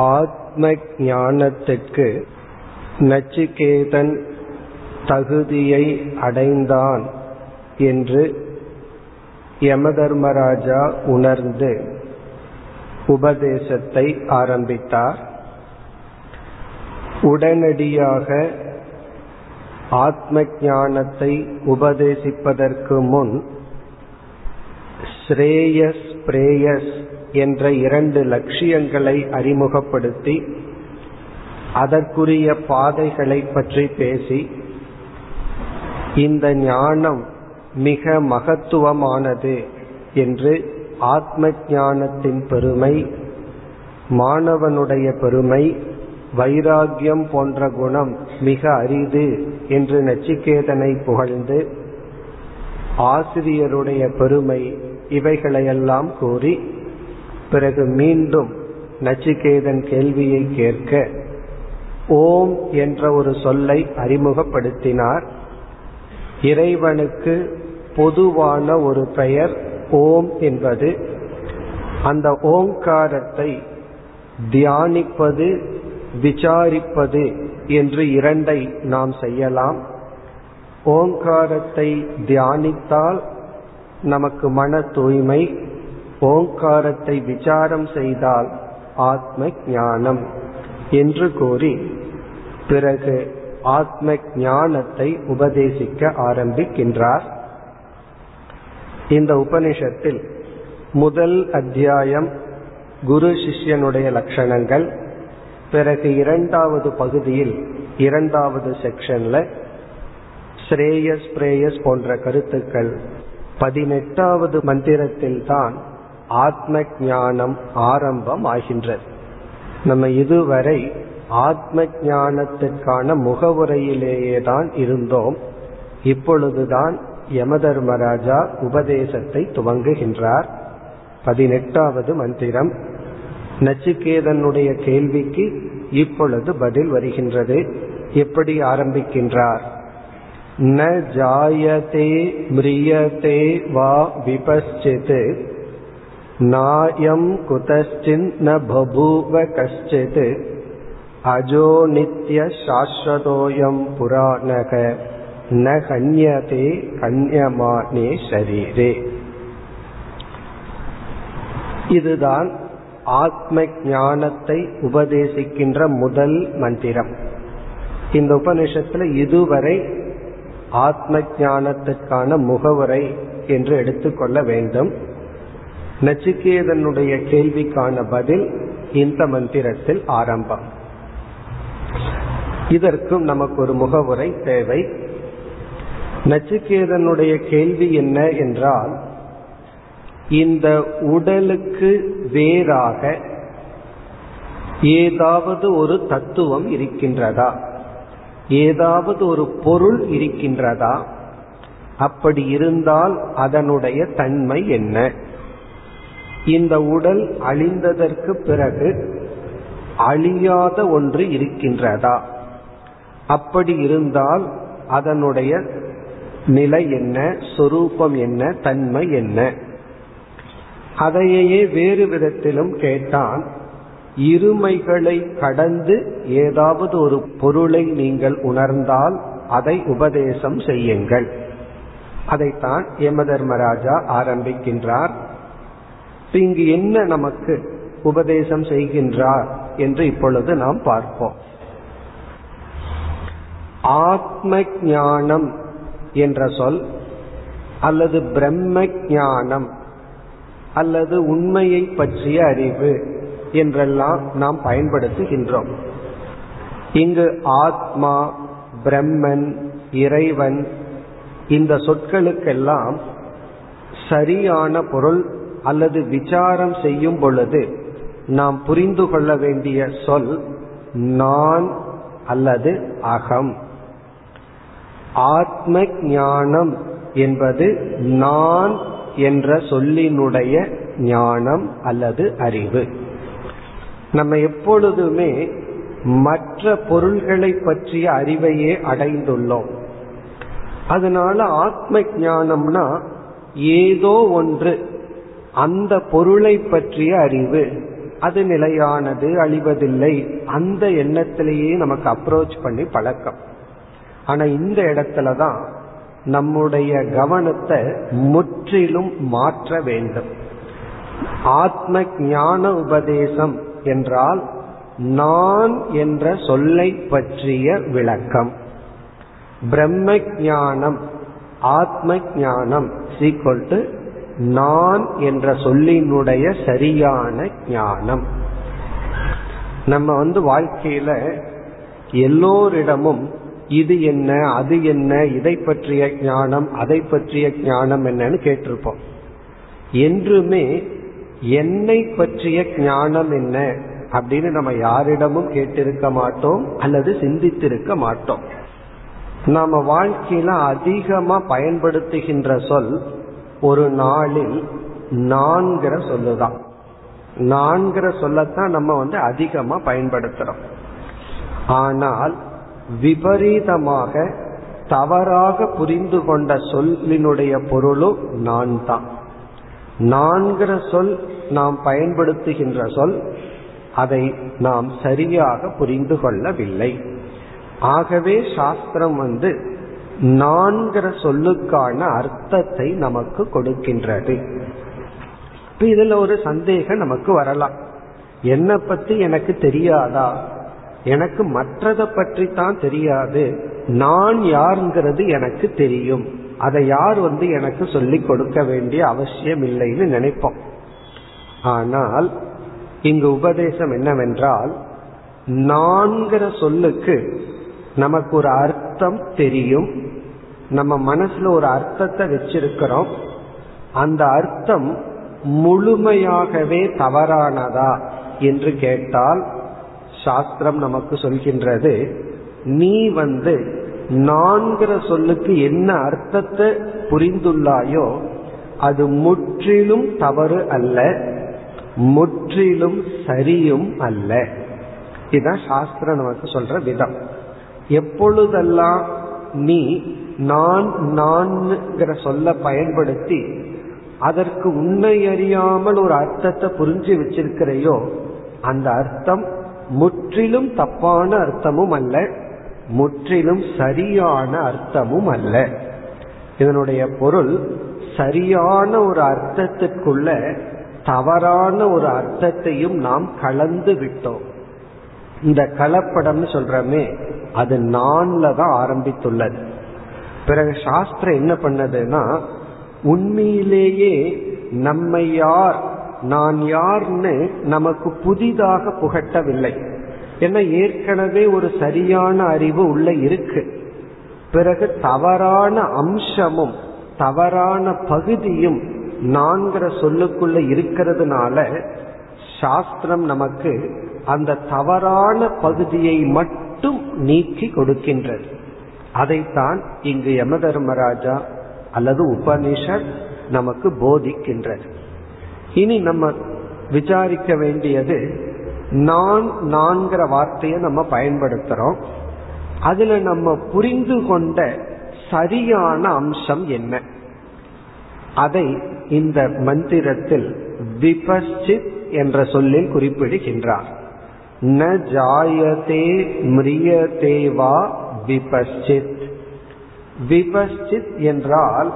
ஆத்ம ஞானத்திற்கு நச்சிகேதன் தகுதியை அடைந்தான் என்று யமதர்மராஜா உணர்ந்து உபதேசத்தை ஆரம்பித்தார். உடனடியாக ஆத்ம ஞானத்தை உபதேசிப்பதற்கு முன் ஸ்ரேயஸ் பிரேயஸ் என்ற இரண்டு லட்சியங்களை அறிமுகப்படுத்தி அதற்குரிய பாதைகளை பற்றி பேசி இந்த ஞானம் மிக மகத்துவமானது என்று ஆத்ம ஞானத்தின் பெருமை மாணவனுடைய பெருமை வைராகியம் போன்ற குணம் மிக அரிது என்று நச்சிகேதனை புகழ்ந்து ஆசிரியருடைய பெருமை இவைகளையெல்லாம் கூறி பிறகு மீண்டும் நச்சிகேதன் கேள்வியை கேட்க ஓம் என்ற ஒரு சொல்லை அறிமுகப்படுத்தினார். இறைவனுக்கு பொதுவான ஒரு பெயர் ஓம் என்பது அந்த ஓங்காரத்தை தியானிப்பது விசாரிப்பது என்று இரண்டை நாம் செய்யலாம். ஓங்காரத்தை தியானித்தால் நமக்கு மன தூய்மை ஓங்காரத்தை விசாரம் செய்தால் ஆத்ம ஞானம் என்று கூறி பிறகு ஆத்ம ஞானத்தை உபதேசிக்க ஆரம்பிக்கின்றார். இந்த உபனிஷத்தில் முதல் அத்தியாயம் குரு சிஷ்யனுடைய லட்சணங்கள் பிறகு இரண்டாவது பகுதியில் இரண்டாவது செக்ஷன்ல ஸ்ரேயஸ் பிரேயஸ் போன்ற கருத்துக்கள். பதினெட்டாவது மந்திரத்தில் தான் ஆத்ம ஞானம் ஆரம்பம் ஆகின்றது நம்ம இதுவரை ஆத்ம ஞானத்திற்கான முகவுரையிலேயே தான் இருந்தோம். இப்பொழுதுதான் யமதர்மராஜா உபதேசத்தை துவங்குகின்றார். பதினெட்டாவது மந்திரம். நச்சிகேதனுடைய கேள்விக்கு இப்பொழுது பதில் வருகின்றது. எப்படி ஆரம்பிக்கின்றார்? ந ஜாயதே மிரியதே வா விபஸ்சித் நாயம் குதஸ்டின் ந பபூவ கஷ்டித் அஜோ நித்ய சாஸ்வதோயம் புராணக ந கன்யதே கன்யமானே ஷரீரே இதுதான் ஆத்ம ஞானத்தை உபதேசிக்கின்ற முதல் மந்திரம். இந்த உபநிஷத்துல இதுவரை ஆத்ம ஞானத்திற்கான முகவுரை என்று எடுத்துக்கொள்ள வேண்டும். நச்சிகேதனுடைய கேள்விக்கான பதில் இந்த மந்திரத்தில் ஆரம்பம். இதற்கும் நமக்கு ஒரு முகவுரை தேவை. நச்சிகேதனுடைய கேள்வி என்ன என்றால் இந்த உடலுக்கு வேறாக ஏதாவது ஒரு தத்துவம் இருக்கின்றதா? ஏதாவது ஒரு பொருள் இருக்கின்றதா? அப்படி இருந்தால் அதனுடைய தன்மை என்ன? இந்த உடல் அழிந்ததற்கு பிறகு அழியாத ஒன்று இருக்கின்றதா? அப்படி இருந்தால் அதனுடைய நிலை என்ன? சொரூபம் என்ன? தன்மை என்ன? அதையே வேறு விதத்திலும் கேட்டான் இருமைகளை கடந்து ஏதாவது ஒரு பொருளை நீங்கள் உணர்ந்தால் அதை உபதேசம் செய்யுங்கள். அதைத்தான் யமதர்மராஜா ஆரம்பிக்கின்றார். இங்கு என்ன நமக்கு உபதேசம் செய்கின்றார் என்று இப்பொழுது நாம் பார்ப்போம். ஆத்ம ஞானம் என்ற சொல் அல்லது பிரம்ம ஞானம் அல்லது உண்மையை பற்றிய அறிவு என்றெல்லாம் நாம் பயன்படுத்துகின்றோம். இங்கு ஆத்மா பிரம்மன் இறைவன் இந்த சொற்களுக்கெல்லாம் சரியான பொருள் அல்லது விசாரம் செய்யும் பொழுது நாம் புரிந்து கொள்ள வேண்டிய சொல் நான் அல்லது அகம். ஆத்ம ஞானம் என்பது நான் என்ற சொல்லினுடைய ஞானம் அல்லது அறிவு. நம்ம எப்பொழுதுமே மற்ற பொருள்களை பற்றிய அறிவையே அடைந்துள்ளோம். அதனால ஆத்ம ஞானம்னா ஏதோ ஒன்று அந்த பொருளை பற்றிய அறிவு. அது நிலையானது அழிவதில்லை. அந்த எண்ணத்திலேயே நமக்கு அப்ரோச் பண்ணி பழக்கம். ஆனா இந்த இடத்துல தான் நம்முடைய கவனத்தை முற்றிலும் மாற்ற வேண்டும். ஆத்ம ஞான உபதேசம் என்றால் நான் என்ற சொல்லை பற்றிய விளக்கம். பிரம்ம ஞானம் ஆத்ம ஞானம் சீக்வல் டு நான் என்ற சொல்லினுடைய சரியான ஞானம். நம்ம வந்து வாழ்க்கையில எல்லோரிடமும் இது என்ன அது என்ன இதை பற்றிய ஞானம் அதை பற்றிய ஞானம் என்னன்னு கேட்டிருப்போம். என்றுமே என்னை பற்றிய ஞானம் என்ன அப்படின்னு நம்ம யாரிடமும் கேட்டிருக்க மாட்டோம் அல்லது சிந்தித்திருக்க மாட்டோம். நாம வாழ்க்கையில அதிகமா பயன்படுத்துகின்ற சொல் ஒரு நாளில் நான்கிற சொல்லுதான். நான்கிற சொல்லத்தான் நம்ம வந்து அதிகமா பயன்படுத்துறோம். ஆனால் விபரீதமாக தவறாக புரிந்து கொண்ட சொல்லினுடைய பொருளும் நான் தான் நான்கிற சொல் நாம் பயன்படுத்துகின்ற சொல் அதை நாம் சரியாக புரிந்து கொள்ளவில்லை. ஆகவே சாஸ்திரம் வந்து நான்கிற சொல்லுக்கான அர்த்தத்தை நமக்கு கொடுக்கின்றது. இதுல ஒரு சந்தேகம் நமக்கு வரலாம். என்ன பத்தி எனக்கு தெரியாதா? எனக்கு மற்றதை பற்றி தான் தெரியாது. நான் யாருங்கிறது எனக்கு தெரியும். அதை யார் வந்து எனக்கு சொல்லிக் கொடுக்க வேண்டிய அவசியம் இல்லைன்னு நினைப்போம். ஆனால் இங்கு உபதேசம் என்னவென்றால் நான்கிற சொல்லுக்கு நமக்கு ஒரு அர்த்தம் தெரியும். நம்ம மனசுல ஒரு அர்த்தத்தை வச்சிருக்கிறோம். அந்த அர்த்தம் முழுமையாகவே தவறானதா என்று கேட்டால் சாஸ்திரம் நமக்கு சொல்கின்றது நீ வந்து நான்கிற சொல்லுக்கு என்ன அர்த்தத்தை புரிந்துள்ளாயோ அது முற்றிலும் தவறு அல்ல முற்றிலும் சரியும் அல்ல. இதுதான் சாஸ்திரம் நமக்கு சொல்ற விதம். எப்பொழுதெல்லாம் நீ நான் நான்கிற சொல்ல பயன்படுத்தி அதற்கு உண்மை அறியாமல் ஒரு அர்த்தத்தை புரிஞ்சு வச்சிருக்கிறையோ அந்த அர்த்தம் முற்றிலும் தப்பான அர்த்தமும் அல்ல முற்றிலும் சரியான அர்த்தமும் அல்ல. இதனுடைய பொருள் சரியான ஒரு அர்த்தத்திற்குள்ள தவறான ஒரு அர்த்தத்தையும் நாம் கலந்து விட்டோம். இந்த கலப்படம்னு சொல்றமே அது நான்ல தான் ஆரம்பித்துள்ளது. பிறகு சாஸ்திரம் என்ன பண்ணதுன்னா உண்மையிலேயே நம்மை யார் நான் யார்னு நமக்கு புதிதாக புகட்டவில்லை. ஏன்னா ஏற்கனவே ஒரு சரியான அறிவு உள்ள இருக்கு. பிறகு தவறான அம்சமும் தவறான பகுதியும் நான்கிற சொல்லுக்குள்ள இருக்கிறதுனால சாஸ்திரம் நமக்கு அந்த தவறான பகுதியை மட்டும் நீக்கி கொடுக்கின்றது. அதைத்தான் இங்கு யம தர்மராஜா அல்லது உபனிஷத் நமக்கு போதிக்கின்றது. இனி நம்ம விசாரிக்க வேண்டியது நான் நான்கிற வார்த்தையை நம்ம பயன்படுத்துறோம். அதுல நம்ம புரிந்து கொண்ட சரியான அம்சம் என்ன? அதை இந்த மந்திரத்தில் விபஸ்சித் என்ற சொல்லில் குறிப்பிடுகின்றார். ந ஜாயதே மிரியதே வா விபஸ்சித் விபஸ்சித் என்றால்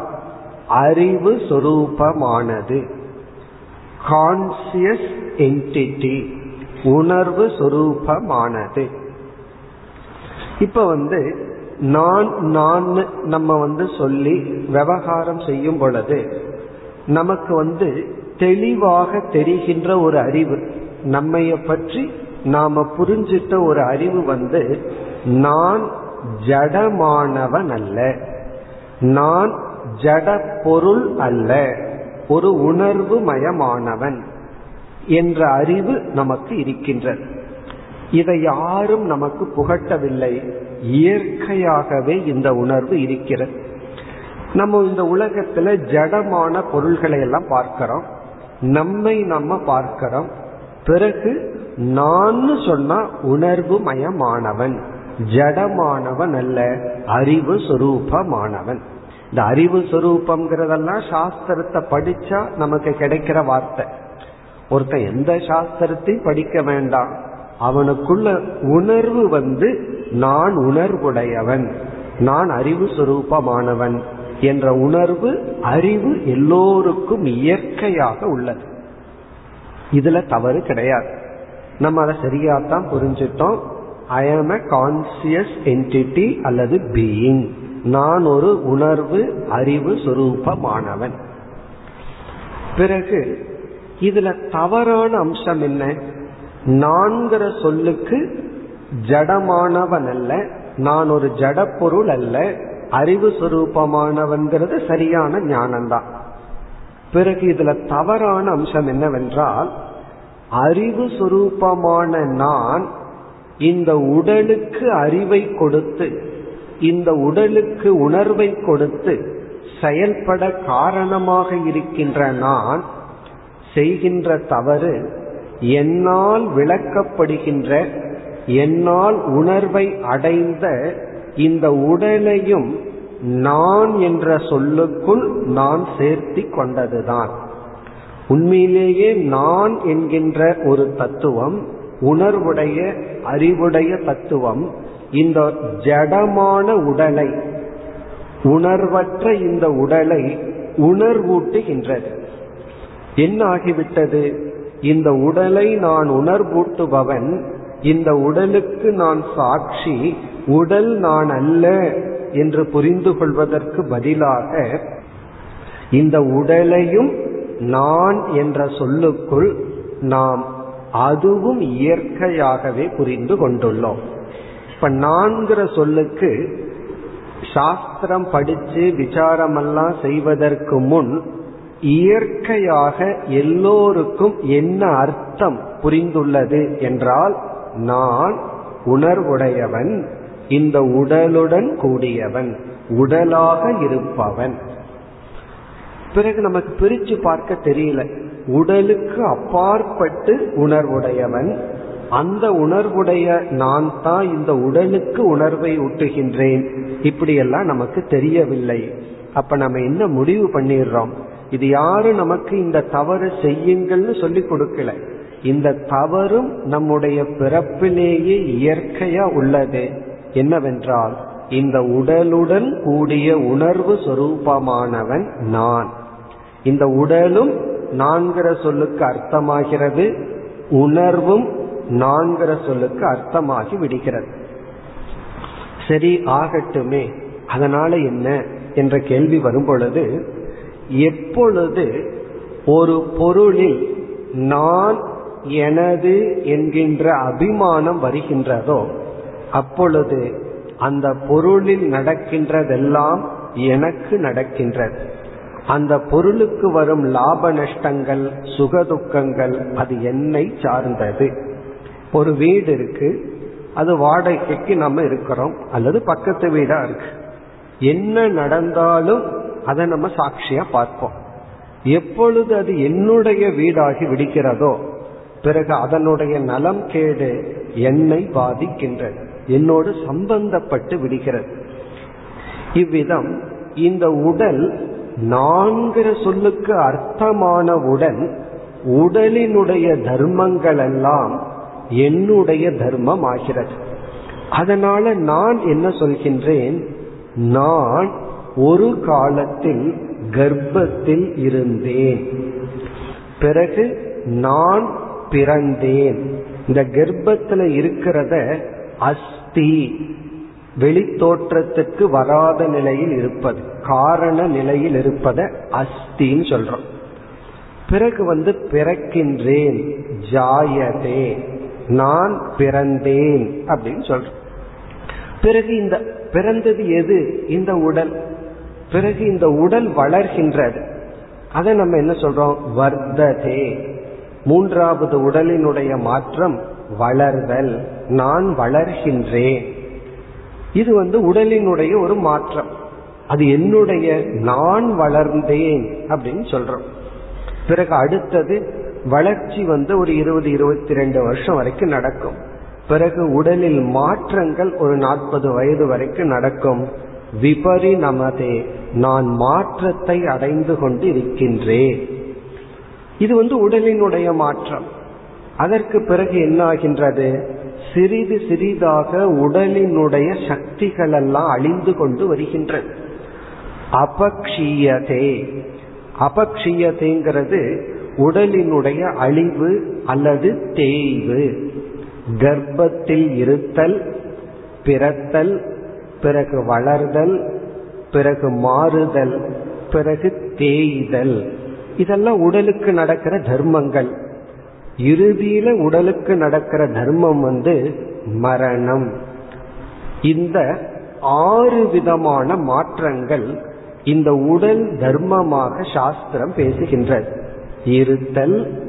அறிவு சொரூபமானது। கான்சியஸ் என்டிட்டி உணர்வு சொரூபமானது। இப்ப வந்து நான் நான் நம்ம வந்து சொல்லி விவகாரம் செய்யும் பொழுது நமக்கு வந்து தெளிவாக தெரிகின்ற ஒரு அறிவு நம்மைய பற்றி நாம புரிஞ்சிட்ட ஒரு அறிவு வந்து நான் ஜடமானவன் அல்ல. நான் ஜட பொருள் அல்ல. ஒரு உணர்வு மயமானவன் என்ற அறிவு நமக்கு இருக்கின்றது. இதை யாரும் நமக்கு புகட்டவில்லை. இயற்கையாகவே இந்த உணர்வு இருக்கிறது. நம்ம இந்த உலகத்துல ஜடமான பொருள்களை எல்லாம் பார்க்கிறோம். நம்மை நம்ம பார்க்கிறோம். பிறகு நான் சொன்னா உணர்வு மயமானவன் ஜடமானவன் அல்ல அறிவு சுரூபமானவன். இந்த அறிவு சுரூபம்ங்கிறதெல்லாம் சாஸ்திரத்தை படிச்சா நமக்கு கிடைக்கிற வார்த்தை. ஒருத்தன் எந்த சாஸ்திரத்தையும் படிக்க வேண்டாம். அவனுக்குள்ள உணர்வு வந்து நான் உணர்வுடையவன் நான் அறிவு சுரூபமானவன் என்ற உணர்வு அறிவு எல்லோருக்கும் இயற்கையாக உள்ளது. இதுல தவறு கிடையாது. நம்ம அதை சரியாத்தான் புரிஞ்சிட்டோம். I am a conscious entity அல்லது பீயிங் நான் ஒரு உணர்வு அறிவு சுரூபமானவன். பிறகு இதுல தவறான அம்சம் என்ன? நான்கிற சொல்லுக்கு ஜடமானவன் அல்ல. நான் ஒரு ஜட பொருள் அல்ல. அறிவு சுரூபமானவன்கிறது சரியான ஞானம்தான். பிறகு இதுல தவறான அம்சம் என்னவென்றால் அறிவு சுரூபமான நான் இந்த உடலுக்கு அறிவை கொடுத்து இந்த உடலுக்கு உணர்வை கொடுத்து செயல்பட காரணமாக இருக்கின்ற நான் செய்கின்ற தவறு என்னால் விளக்கப்படுகின்ற என்னால் உணர்வை அடைந்த இந்த உடலையும் நான் என்ற சொல்லுக்குள் நான் சேர்த்தி கொண்டதுதான். உண்மையிலேயே நான் என்கின்ற ஒரு தத்துவம் உணர்வுடைய அறிவுடைய தத்துவம் இந்த ஜடமான உடலை உணர்வற்ற இந்த உடலை உணர்வூட்டுகின்றது. என்ன ஆகிவிட்டது? இந்த உடலை நான் உணர்வூட்டுபவன் இந்த உடலுக்கு நான் சாட்சி உடல் நான் அல்ல என்று புரிந்து கொள்வதற்கு பதிலாக இந்த உடலையும் நான் என்ற சொல்லுக்குள் நாம் அதுவும் இயற்கையாகவே புரிந்து கொண்டுள்ளோம். இப்ப நான்கிற சொல்லுக்கு சாஸ்திரம் படிச்சு விசாரமெல்லாம் செய்வதற்கு முன் இயற்கையாக எல்லோருக்கும் என்ன அர்த்தம் புரிந்துள்ளது என்றால் நான் உணர்வுடையவன் இந்த உடலுடன் கூடியவன் உடலாக இருப்பவன். பிறகு நமக்கு பிரிச்சு பார்க்க தெரியல. உடலுக்கு அப்பாற்பட்டு உணர்வுடையவன். அந்த உணர்வுடைய நான் தான் இந்த உடலுக்கு உணர்வை ஊட்டுகின்றேன். இப்படியெல்லாம் நமக்கு தெரியவில்லை. அப்ப நம்ம என்ன முடிவு பண்ணிடுறோம்? இது யாரும் நமக்கு இந்த தவறு செய்யுங்கள்னு சொல்லி கொடுக்கல. இந்த தவறும் நம்முடைய பிறப்பிலேயே இயற்கையா உள்ளது. என்னவென்றால் இந்த உடலுடன் கூடிய உணர்வு சொரூபமானவன் நான். இந்த உடலும் நான்கிற சொல்லுக்கு அர்த்தமாகிறது உணர்வும் நான்கிற சொல்லுக்கு அர்த்தமாகி விடுகிறது. சரி ஆகட்டுமே. அதனால என்ன? என்ற கேள்வி வரும் பொழுது எப்பொழுது ஒரு பொருளில் நான் எனது என்கின்ற அபிமானம் வருகின்றதோ அப்பொழுது அந்த பொருளில் நடக்கின்றதெல்லாம் எனக்கு நடக்கின்றது. அந்த பொருளுக்கு வரும் லாப நஷ்டங்கள் சுகதுக்கங்கள் அது என்னை சார்ந்தது. ஒரு வீடு இருக்கு அது வாடகைக்கு நம்ம இருக்கிறோம் அல்லது பக்கத்து வீடா இருக்கு. என்ன நடந்தாலும் அதை நம்ம சாட்சியா பார்ப்போம். எப்பொழுது அது என்னுடைய வீடாகி விடுக்கிறதோ பிறகு அதனுடைய நலம் கேடு என்னை பாதிக்கின்றது என்னோடு சம்பந்தப்பட்டு விடுகிறது. இவ்விதம் இந்த உடல் நான்கிற சொல்லுக்கு அர்த்தமானவுடன் உடலினுடைய தர்மங்கள் எல்லாம் என்னுடைய தர்மம் ஆகிறது. அதனால நான் என்ன சொல்கின்றேன்? நான் ஒரு காலத்தில் கர்ப்பத்தில் இருந்தேன். பிறகு நான் பிறந்தேன். இந்த கர்ப்பத்தில் இருக்கிறத அஸ்தி வெளித்தோற்றத்துக்கு வராத நிலையில் இருப்பது காரண நிலையில் இருப்பத அஸ்தின்னு சொல்றோம். பிறகு வந்து பிறக்கின்றேன் ஜாயதே நான் பிறந்தேன் அப்படின்னு சொல்றோம். பிறகு இந்த பிறந்தது எது? இந்த உடல். பிறகு இந்த உடல் வளர்கின்றது. அதை நம்ம என்ன சொல்றோம்? வர்த்ததே. மூன்றாவது உடலினுடைய மாற்றம் வளர்தல். நான் வளர்கின்றேன். இது வந்து உடலினுடைய ஒரு மாற்றம். அது என்னுடைய நான் வளர்ந்தேன் அப்படின்னு சொல்றோம். பிறகு அடுத்தது வளர்ச்சி வந்து ஒரு இருபது இருபத்தி ரெண்டு வருஷம் வரைக்கும் நடக்கும். பிறகு உடலில் மாற்றங்கள் ஒரு நாற்பது வயது வரைக்கும் நடக்கும். விபரிணமதே நான் மாற்றத்தை அடைந்து கொண்டு இருக்கின்றேன். இது வந்து உடலினுடைய மாற்றம். அதற்கு பிறகு என்ன ஆகின்றது? சிறிது சிறிதாக உடலினுடைய சக்திகள் எல்லாம் அழிந்து கொண்டு வருகின்றது அபக்ஷீயதே. அபக்ஷீயதேங்கிறது உடலினுடைய அழிவு அல்லது தேய்வு. கர்ப்பத்தில் இருத்தல் பிறத்தல் பிறகு வளர்தல் பிறகு மாறுதல் பிறகு தேய்தல். இதெல்லாம் உடலுக்கு நடக்கிற தர்மங்கள். இறுதியில உடலுக்கு நடக்கிற தர்மம் வந்து மரணம். இந்த ஆறு விதமான மாற்றங்கள் இந்த உடல் தர்மமாக சாஸ்திரம் பேசுகின்றது. இருத்தல்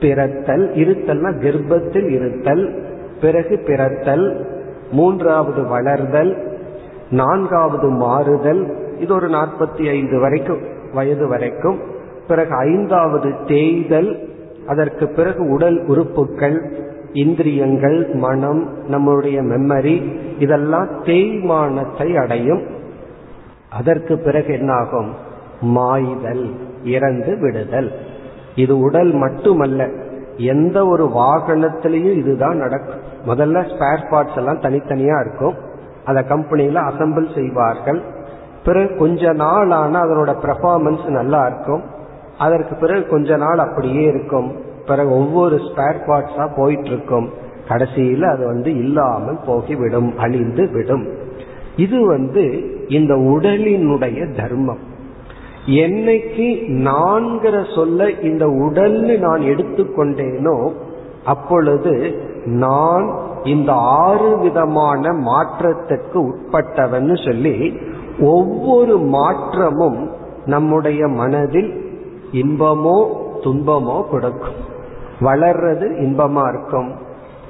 பிறத்தல் இருத்தல்னா கர்ப்பத்தில் இருத்தல் பிறகு பிறத்தல் மூன்றாவது வளர்தல் நான்காவது மாறுதல் இது ஒரு நாற்பத்தி ஐந்து வரைக்கும் வயது வரைக்கும் பிறகு ஐந்தாவது தேய்தல் அதற்கு பிறகு உடல் உறுப்புகள் இந்திரியங்கள் மனம் நம்முடைய மெமரி இதெல்லாம் தேய்மானத்தை அடையும். அதற்கு பிறகு என்னாகும்? மாய்தல் இறந்து விடுதல். இது உடல் மட்டுமல்ல எந்த ஒரு வாகனத்திலையும் இதுதான் நடக்கும். முதல்ல ஸ்பேர் பார்ட்ஸ் எல்லாம் தனித்தனியா இருக்கும். அதை கம்பெனியில அசம்பிள் செய்வார்கள். பிறகு கொஞ்ச நாள் ஆனா அதனோட பெர்ஃபார்மன்ஸ் நல்லா இருக்கும். அதற்கு பிறகு கொஞ்ச நாள் அப்படியே இருக்கும். பிறகு ஒவ்வொரு ஸ்பேர் பார்ட்ஸா போயிட்டு இருக்கும் கடைசியில் அது வந்து இல்லாமல் போகிவிடும் அழிந்து விடும். இது வந்து இந்த உடலினுடைய தர்மம். என்னைக்கு நான்கிற சொல்ல இந்த உடல்னு நான் எடுத்துக்கொண்டேனோ அப்பொழுது நான் இந்த ஆறு விதமான மாற்றத்துக்கு உட்பட்டவன் சொல்லி ஒவ்வொரு மாற்றமும் நம்முடைய மனதில் இன்பமோ துன்பமோ கொடுக்கும். வளர்றது இன்பமா இருக்கும்.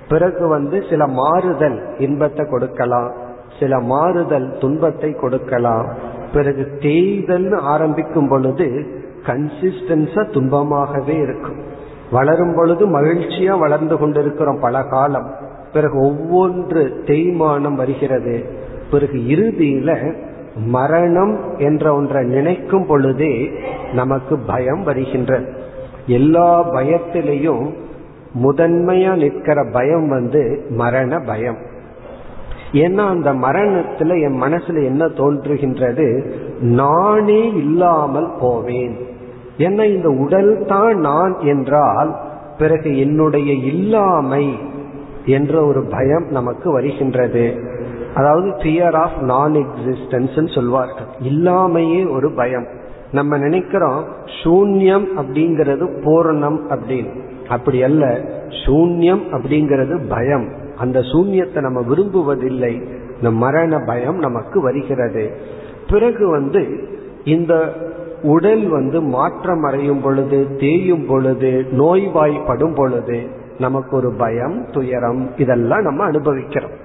பிறகு வந்து சில மாறுதல் இன்பத்தை கொடுக்கலாம். சில மாறுதல் துன்பத்தை கொடுக்கலாம். பிறகு தேய்தல்னு ஆரம்பிக்கும் பொழுது கன்சிஸ்டன்ஸா துன்பமாகவே இருக்கும். வளரும் பொழுது மகிழ்ச்சியா வளர்ந்து கொண்டிருக்கிறோம் பல காலம். பிறகு ஒவ்வொன்று தேய்மானம் வருகிறது. பிறகு இறுதியில மரணம் என்ற ஒன்றை நினைக்கும் பொழுதே நமக்கு பயம் வருகின்றது எல்லா பயத்திலையும் முதன்மையா நிற்கிற பயம் வந்து மரண பயம். ஏன்னா அந்த மரணத்துல என் மனசுல என்ன தோன்றுகின்றது? நானே இல்லாமல் போவேன். ஏன்னா இந்த உடல் தான் நான் என்றால் பிறகு என்னுடைய இல்லாமை என்ற ஒரு பயம் நமக்கு வருகின்றது. அதாவது பியர் ஆஃப் நான் எக்ஸிஸ்டன்ஸ் சொல்வார்கள். இல்லாமையே ஒரு பயம். நம்ம நினைக்கிறோம் சூன்யம் அப்படிங்கிறது பூரணம் அப்படின்னு. அப்படி அல்ல சூன்யம் அப்படிங்கிறது பயம். அந்த சூன்யத்தை நம்ம விரும்புவதில்லை. இந்த மரண பயம் நமக்கு வருகிறது. பிறகு வந்து இந்த உடல் வந்து மாற்றம் அடையும் பொழுது தேயும் பொழுது நோய்வாய்ப்படும் பொழுது நமக்கு ஒரு பயம் துயரம் இதெல்லாம் நம்ம அனுபவிக்கிறோம்.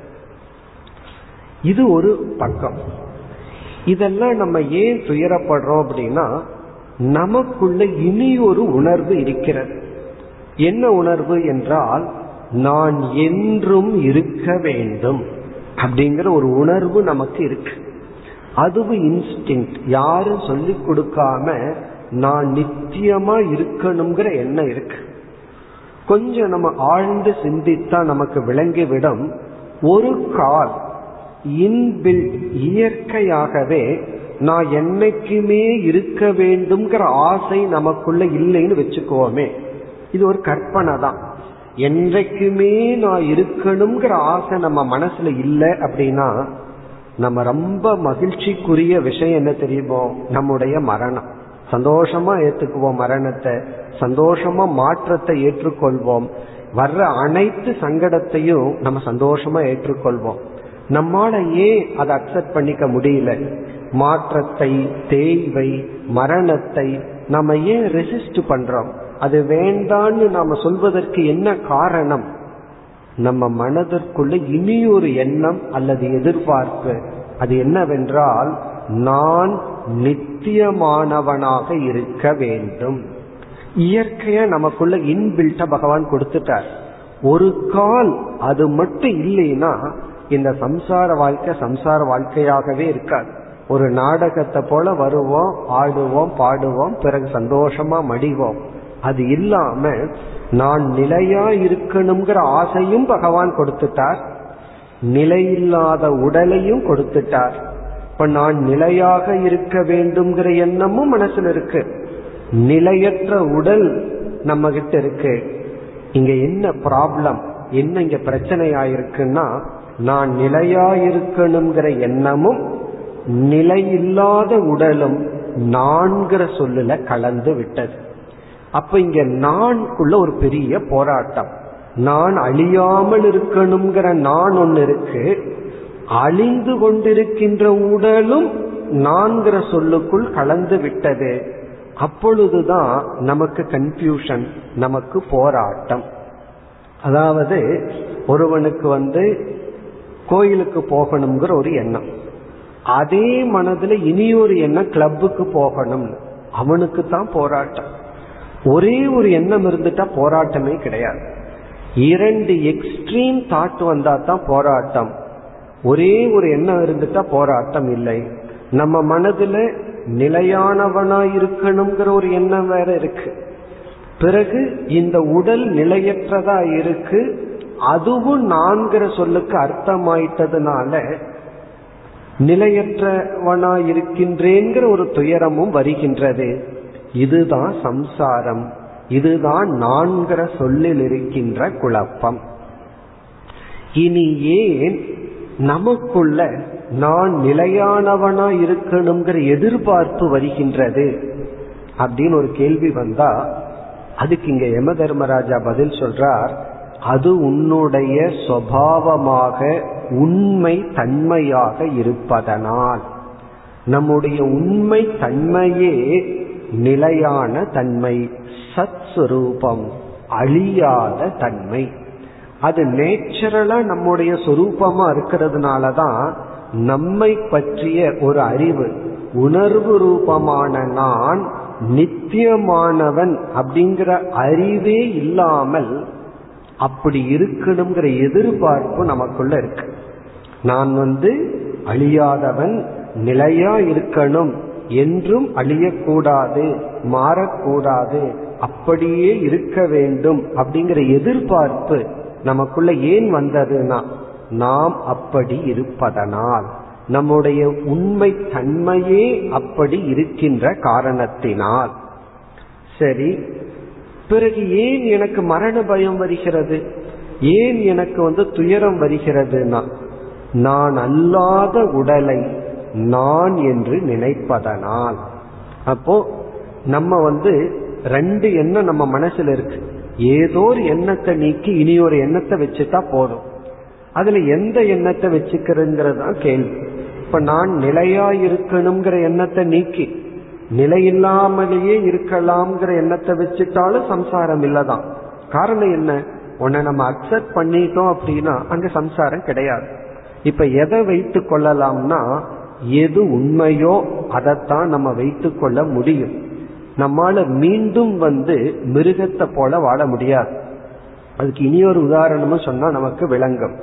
இது ஒரு பக்கம். இதெல்லாம் நம்ம ஏன் துயரப்படுறோம் அப்படின்னா நமக்குள்ள இனி ஒரு உணர்வு இருக்கிறது. என்ன உணர்வு என்றால் நான் என்றும் இருக்க வேண்டும் அப்படிங்கிற ஒரு உணர்வு நமக்கு இருக்கு. அதுவும் இன்ஸ்டிங் யாரும் சொல்லி கொடுக்காம நான் நித்தியமா இருக்கணுங்கிற எண்ணம் இருக்கு. கொஞ்சம் நம்ம ஆழ்ந்து சிந்தித்தா நமக்கு விளங்கிவிடும். ஒரு கால் இன்பில்ட் இயற்கையாகவே நான் என்னைக்குமே இருக்க வேண்டும்ங்கிற ஆசை நமக்குள்ள இல்லைன்னு வச்சுக்கோமே. இது ஒரு கற்பனை தான். என்றைக்குமே நான் இருக்கணுங்கிற ஆசை நம்ம மனசுல இல்லை அப்படின்னா நம்ம ரொம்ப மகிழ்ச்சிக்குரிய விஷயம் என்ன தெரியுமோ? நம்முடைய மரணம். சந்தோஷமா ஏத்துக்குவோம் மரணத்தை. சந்தோஷமா மாற்றத்தை ஏற்றுக்கொள்வோம். வர்ற அனைத்து சங்கடத்தையும் நம்ம சந்தோஷமா ஏற்றுக்கொள்வோம். நம்மால ஏன் அதை அக்செப்ட் பண்ணிக்க முடியல? மாற்றத்தை தேய்வை மரணத்தை நம்ம ஏன் ரெசிஸ்ட் பண்றோம்? அது வேண்டான்னு நாம சொல்வதற்கு என்ன காரணம்? நம்ம மனதிற்குள்ள இனி ஒரு எண்ணம் அல்லது எதிர்பார்ப்பு. அது என்னவென்றால் நான் நித்தியமானவனாக இருக்க வேண்டும். இயற்கையா நமக்குள்ள இன்பில்ட்ட பகவான் கொடுத்துட்டார். ஒரு கால் அது மட்டும் இல்லைன்னா இந்த சம்சார வாழ்க்கை சம்சார வாழ்க்கையாகவே இருக்காது. ஒரு நாடகத்தை போல வருவோம் ஆடுவோம் பாடுவோம் பிறகு சந்தோஷமா மடிவோம். அது இல்லாம நான் நிலையா இருக்கணுங்கிற ஆசையும் பகவான் கொடுத்துட்டார். நிலையில்லாத உடலையும் கொடுத்துட்டார். இப்ப நான் நிலையாக இருக்க வேண்டும்ங்கிற எண்ணமும் மனசுல இருக்கு. நிலையற்ற உடல் நம்ம கிட்ட இருக்கு. இங்க என்ன ப்ராப்ளம் என்ன இங்க பிரச்சனை ஆயிருக்குன்னா நான் நிலையாயிருக்கணுங்கிற எண்ணமும் நிலையில்லாத உடலும் நான்கிற சொல்லுல கலந்து விட்டது. அப்ப இங்க நான்குள்ள ஒரு பெரிய போராட்டம். நான் அழியாமல் இருக்கணுங்கிற நான் ஒன்னு இருக்கு. அழிந்து கொண்டிருக்கின்ற உடலும் நான்கிற சொல்லுக்குள் கலந்து விட்டது. அப்பொழுதுதான் நமக்கு கன்ஃபியூஷன் நமக்கு போராட்டம். அதாவது ஒருவனுக்கு வந்து கோயிலுக்கு போகணுங்கிற ஒரு எண்ணம். அதே மனதுல இனி ஒரு எண்ணம் கிளப்புக்கு போகணும். அவனுக்கு தான் போராட்டம். ஒரே ஒரு எண்ணம் இருந்துட்டா போராட்டமே கிடையாது. இரண்டு எக்ஸ்ட்ரீம் தாட் வந்தா தான் போராட்டம். ஒரே ஒரு எண்ணம் இருந்துட்டா போராட்டம் இல்லை. நம்ம மனதுல நிலையானவனா இருக்கணுங்கிற ஒரு எண்ணம் வேற இருக்கு. பிறகு இந்த உடல் நிலையற்றதா இருக்கு அதுவும் நான்கிற சொல்லுக்கு அர்த்தமாயிட்டதுனால நிலையற்றவனா இருக்கின்றேங்கிற ஒரு துயரமும் வருகின்றது. இதுதான் சம்சாரம். இதுதான் நான்கிற சொல்லில் இருக்கின்ற குழப்பம். இனி ஏன் நமக்குள்ள நான் நிலையானவனா இருக்கணுங்கிற எதிர்பார்ப்பு வருகின்றது? அப்படின்னு ஒரு கேள்வி வந்தா அதுக்கு இங்க யம தர்மராஜா பதில் சொல்றார். அது உன்னுடைய சுவாவமாக உண்மை தன்மையாக இருப்பதனால். நம்முடைய உண்மை தன்மையே நிலையான தன்மை சத் சுரூபம் அழியாத தன்மை. அது நேச்சுரலா நம்முடைய சொரூபமா இருக்கிறதுனால தான் நம்மை பற்றிய ஒரு அறிவு உணர்வு ரூபமான நான் நித்தியமானவன் அப்படிங்கிற அறிவே இல்லாமல் அப்படி இருக்கணுங்கிற எதிர்பார்ப்பு நமக்குள்ள இருக்கு. நான் வந்து அழியாதவன் நிலையா இருக்கணும் என்றும் அழியக்கூடாது மாறக்கூடாது அப்படியே இருக்க வேண்டும் அப்படிங்கிற எதிர்பார்ப்பு நமக்குள்ள ஏன் வந்ததுன்னா நாம் அப்படி இருப்பதனால் நம்முடைய உண்மை தன்மையே அப்படி இருக்கின்ற காரணத்தினால். சரி பிறகு ஏன் எனக்கு மரண பயம் வருகிறது? ஏன் எனக்கு வந்து துயரம் வருகிறதுனா நான் அல்லாத உடலை நான் என்று நினைப்பதனால். அப்போ நம்ம வந்து ரெண்டு எண்ணம் நம்ம மனசுல இருக்கு. ஏதோ ஒரு எண்ணத்தை நீக்கி இனி ஒரு எண்ணத்தை வச்சுட்டா போதும். அதுல எந்த எண்ணத்தை வச்சுக்கிறதுங்கிறது தான் கேள்வி. இப்ப நான் நிலையா இருக்கணுங்கிற எண்ணத்தை நீக்கி நிலையில்லாமலேயே இருக்கலாம்ங்கிற எண்ணத்தை வச்சுட்டாலும் சம்சாரம் இல்லதான். காரணம் என்ன? உன்னை நம்ம அக்செப்ட் பண்ணிட்டோம் அப்படின்னா அங்க சம்சாரம் கிடையாது. இப்ப எதை வைத்து கொள்ளலாம்னா எது உண்மையோ அதைத்தான் நம்ம வைத்து கொள்ள முடியும். நம்மால மீண்டும் வந்து மிருகத்தை போல வாழ முடியாது. அதுக்கு இனி ஒரு உதாரணமும் சொன்னா நமக்கு விளங்கும்.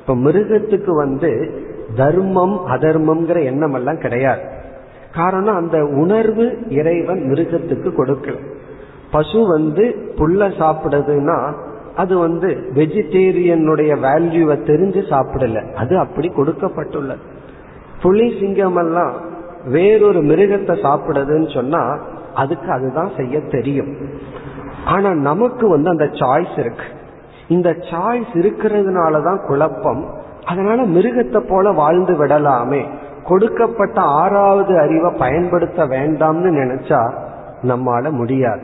இப்ப மிருகத்துக்கு வந்து தர்மம் அதர்மம்ங்கிற எண்ணம் எல்லாம் கிடையாது. காரணம் அந்த உணர்வு இறைவன் மிருகத்துக்கு கொடுக்கல. பசு வந்து புல்ல சாப்பிடுதுன்னா அது வந்து வெஜிடேரியனுடைய வேல்யூவை தெரிஞ்சு சாப்பிடல. அது அப்படி கொடுக்கப்பட்டுள்ளது. புலி சிங்கம் எல்லாம் வேறொரு மிருகத்தை சாப்பிடுதுன்னு சொன்னா அதுக்கு அதுதான் செய்ய தெரியும். ஆனா நமக்கு வந்து அந்த சாய்ஸ் இருக்கு. இந்த சாய்ஸ் இருக்கிறதுனாலதான் குழப்பம். அதனால மிருகத்தை போல வாழ்ந்து விடலாமே. கொடுக்கப்பட்ட ஆறாவது அறிவை பயன்படுத்த வேண்டாம்னு நினைச்சா நம்மால முடியாது.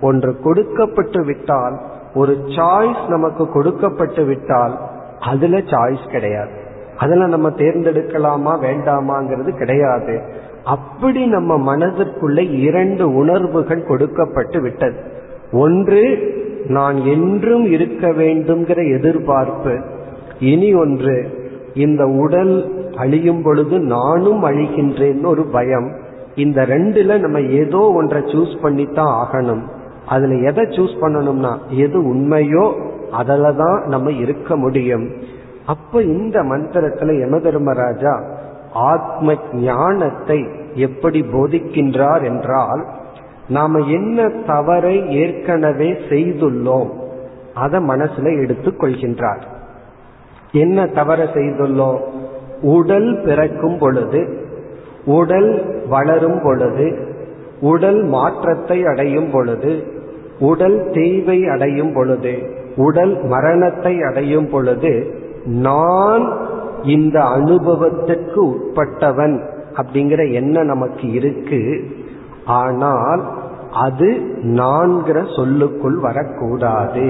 ஒன்று கொடுக்கப்பட்டு விட்டால் ஒரு சாய்ஸ் நமக்கு கொடுக்கப்பட்டு விட்டால் அதுல சாய்ஸ் கிடையாது. அதுல நம்ம தேர்ந்தெடுக்கலாமா வேண்டாமாங்கிறது கிடையாது. அப்படி நம்ம மனதிற்குள்ள இரண்டு உணர்வுகள் கொடுக்கப்பட்டு விட்டது. ஒன்று நான் என்றும் இருக்க வேண்டும்ங்கிற எதிர்பார்ப்பு. இனி ஒன்று இந்த உடல் அழியும் பொழுது நானும் அழிகின்றேன்னு ஒரு பயம். இந்த ரெண்டுல நம்ம ஏதோ ஒன்றை சூஸ் பண்ணித்தான் ஆகணும். அதுல எதை சூஸ் பண்ணணும்னா எது உண்மையோ அதில் தான் நம்ம இருக்க முடியும். அப்ப இந்த மந்திரத்துல யம தர்மராஜா ஆத்ம ஞானத்தை எப்படி போதிக்கின்றார் என்றால் நாம என்ன தவறை ஏற்கனவே செய்துள்ளோம் அதை மனசுல எடுத்துக் கொள்கின்றார். என்ன தவற செய்துள்ளோம்? உடல் பிறக்கும் பொழுது உடல் வளரும் பொழுது உடல் மாற்றத்தை அடையும் பொழுது உடல் தேய்வை அடையும் பொழுது உடல் மரணத்தை அடையும் பொழுது நான் இந்த அனுபவத்திற்கு உட்பட்டவன் அப்படிங்கிற எண்ணம் நமக்கு இருக்கு. ஆனால் அது நான்கிற சொல்லுக்குள் வரக்கூடாது.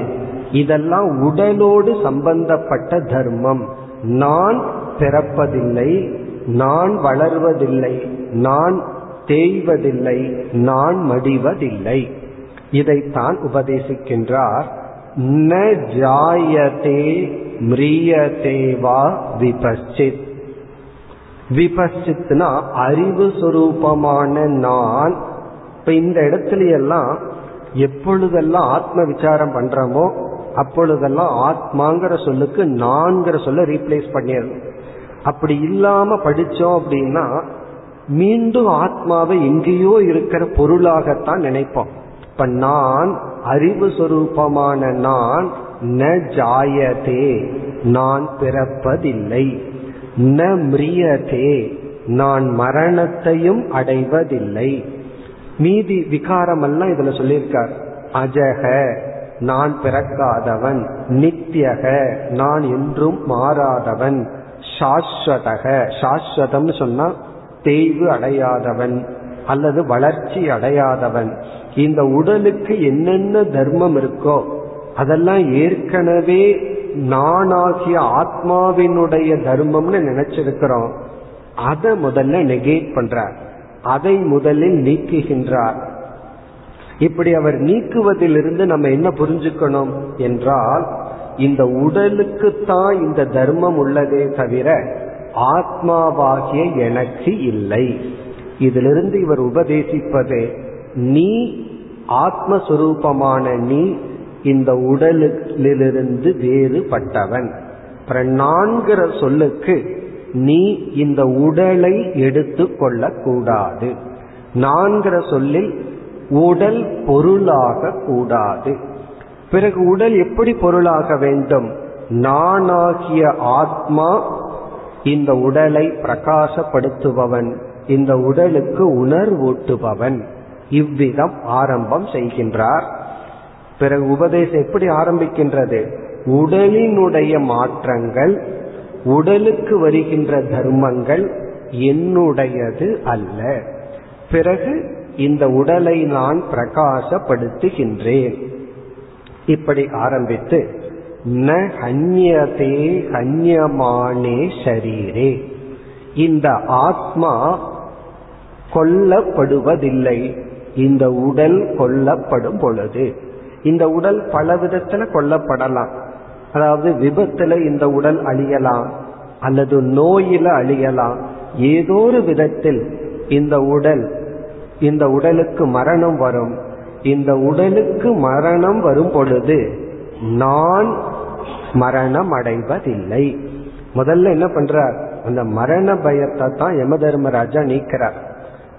இதெல்லாம் உடலோடு சம்பந்தப்பட்ட தர்மம். நான் பிறப்பதில்லை நான் வளர்வதில்லை நான் தேய்வதில்லை நான் மடிவதில்லை. இதைத்தான் உபதேசிக்கின்றார். ந ஜாயதே மிரியதே வா விபச்சித் விபச்சித்னா அறிவு சுரூபமான நான். இப்ப இந்த இடத்துல எல்லாம் எப்பொழுதெல்லாம் ஆத்ம விசாரம் பண்றோமோ அப்பொழுதெல்லாம் ஆத்மாங்கிற சொல்லுக்கு நான்கிற சொல்ல ரீப்ளேஸ் பண்ணிடணும். அப்படி இல்லாம படிச்சோம் அப்படின்னா மீண்டும் ஆத்மாவை எங்கேயோ இருக்கிற பொருளாகத்தான் நினைப்போம். இப்ப நான் அறிவு சொரூபமான நான் ந ஜாயதே நான் பிறப்பதில்லை. ந மிரியதே நான் மரணத்தையும் அடைவதில்லை. மீதி விகாரம் எல்லாம் இதுல சொல்லியிருக்கார். அஜக நான் பிறக்காதவன் நித்தியக நான் என்றும் மாறாதவன் சாஸ்வதக சாஸ்வதம்னு சொன்னா தேய்வு அடையாதவன் அல்லது வளர்ச்சி அடையாதவன். இந்த உடலுக்கு என்னென்ன தர்மம் இருக்கோ அதெல்லாம் ஏற்கனவே நானாகிய ஆத்மாவினுடைய தர்மம்னு நினைச்சிருக்கிறோம். அதை முதல்ல நெகேட் பண்றார். அதை முதலில் நீக்குகின்றார். இப்படி அவர் நீக்குவதிலிருந்து நம்ம என்ன புரிஞ்சுக்கணும் என்றால் இந்த உடலுக்குத்தான் இந்த தர்மம் உள்ளதே தவிர ஆத்மாவாகிய எனக்கு இல்லை. இதிலிருந்து இவர் உபதேசிப்பது நீ ஆத்மஸ்வரூபமான நீ இந்த உடலிலிருந்து வேறுபட்டவன். நான்கிற சொல்லுக்கு நீ இந்த உடலை எடுத்து கொள்ளக்கூடாது நான்கிற சொல்லில் உடல் பொருளாக கூடாது. பிறகு உடல் எப்படி பொருளாக வேண்டும்? நானாகிய ஆத்மா இந்த உடலை பிரகாசப்படுத்துபவன் இந்த உடலுக்கு உணர்வூட்டுபவன். இவ்விதம் ஆரம்பம் செய்கின்றார். பிறகு உபதேசம் எப்படி ஆரம்பிக்கின்றது? உடலினுடைய மாற்றங்கள் உடலுக்கு வருகின்ற தர்மங்கள் என்னுடையது அல்ல. பிறகு இந்த உடலை நான் பிரகாசப்படுத்துகின்றேன். இப்படி ஆரம்பித்து ந ஹன்யதே ஹன்யமானே ஷரீரே. இந்த ஆத்மா கொல்லப்படுவதில்லை. இந்த உடல் கொல்லப்படும் பொழுது. இந்த உடல் பல விதத்துல கொல்லப்படலாம். அதாவது விபத்துல இந்த உடல் அழியலாம் அல்லது நோயில அழியலாம். ஏதோ ஒரு விதத்தில் இந்த உடல் இந்த உடலுக்கு மரணம் வரும். இந்த உடலுக்கு மரணம் வரும் பொழுது நான் மரணம் அடைவதில்லை முதல்ல என்ன பண்றார்? அந்த மரண பயத்தை தான் யம தர்மராஜா நீக்கிறார்.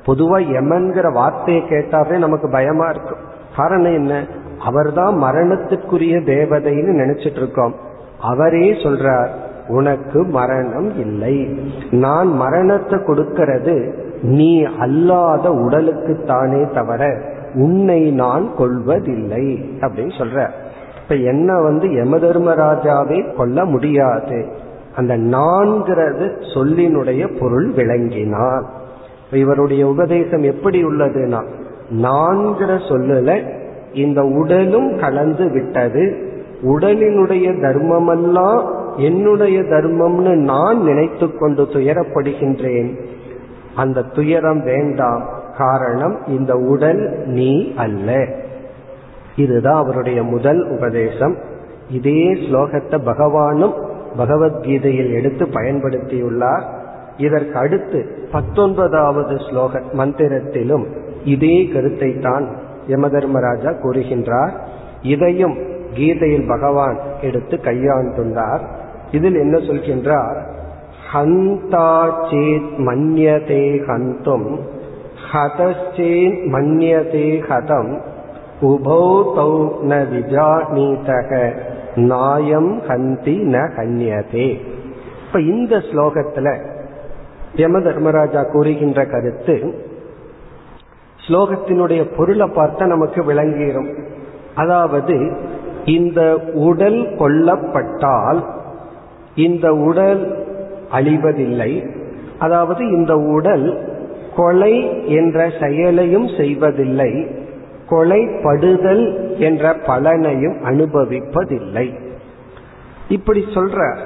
பொதுவா யமன்கிற வார்த்தையை கேட்டாவே நமக்கு பயமா இருக்கும் காரணம் என்ன? அவர்தான் மரணத்துக்குரிய தேவதைன்னு நினைச்சிட்டு இருக்கோம் அவரே சொல்றார் உனக்கு மரணம் இல்லை. நான் மரணத்தை கொடுக்கிறது நீ அல்லாத உடலுக்குத்தானே தவிர உன்னை நான் கொள்வதில்லை அப்படின்னு சொல்ற. இப்ப என்ன வந்து யம தர்மராஜாவே கொல்ல முடியாது. அந்த நான்கிறது சொல்லினுடைய பொருள் விளங்கினார். இவருடைய உபதேசம் எப்படி உள்ளதுன்னா நான்கிற சொல்லல இந்த உடலும் கலந்து விட்டது. உடலினுடைய தர்மமெல்லாம் என்னுடைய தர்மம்னு நான் நினைத்து கொண்டு துயரப்படுகின்றேன். அந்த துயரம் வேண்டாம். காரணம் இந்த உடல் நீ அல்ல. இதுதான் அவருடைய முதல் உபதேசம். இதே ஸ்லோகத்தை பகவானும் பகவத்கீதையில் எடுத்து பயன்படுத்தியுள்ளார். இதற்கு அடுத்து பத்தொன்பதாவது ஸ்லோக மந்திரத்திலும் இதே கருத்தை தான் யமதர்மராஜா கூறுகின்றார். இதையும் கீதையில் பகவான் எடுத்து கையாண்டுள்ளார். இதில் என்ன சொல்கின்றார்? ஹந்தா சேத் மன்யதே ஹந்தும் ஹதச்சேத் மன்யதே ஹதம் உபௌ தௌ ந விஜானீதக நாயம் ஹந்தி ந ஹன்யதே இப்ப இந்த ஸ்லோகத்துல யம தர்மராஜா கூறுகின்ற கருத்து ஸ்லோகத்தினுடைய பொருளை பார்த்தா நமக்கு விளங்கிடும் அதாவது இந்த உடல் கொல்லப்பட்டால் இந்த உடல் அழிவதில்லை. அதாவது இந்த உடல் கொலை என்ற செயலையும் செய்வதில்லை. கொலைப்படுதல் என்ற பலனையும் அனுபவிப்பதில்லை. இப்படி சொல்ற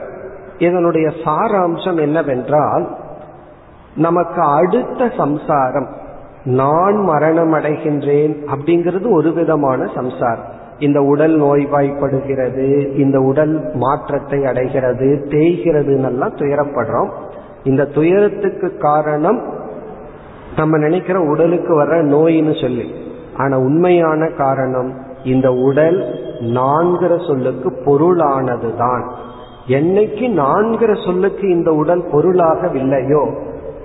இதனுடைய சாராம்சம் என்னவென்றால் நமக்கு அடுத்த சம்சாரம் நான் மரணம் அடைகின்றேன் அப்படிங்கிறது ஒரு விதமான சம்சாரம். இந்த உடல் நோய்வாய்ப்படுகிறது இந்த உடல் மாற்றத்தை அடைகிறது தேய்கிறதுன்னெல்லாம் துயரப்படுறோம். இந்த துயரத்துக்கு காரணம் நம்ம நினைக்கிற உடலுக்கு வர்ற நோயின்னு சொல்லி. ஆனா உண்மையான காரணம் இந்த உடல் நான்கிற சொல்லுக்கு பொருளானதுதான். என்னைக்கு நான்கிற சொல்லுக்கு இந்த உடல் பொருளாகவில்லையோ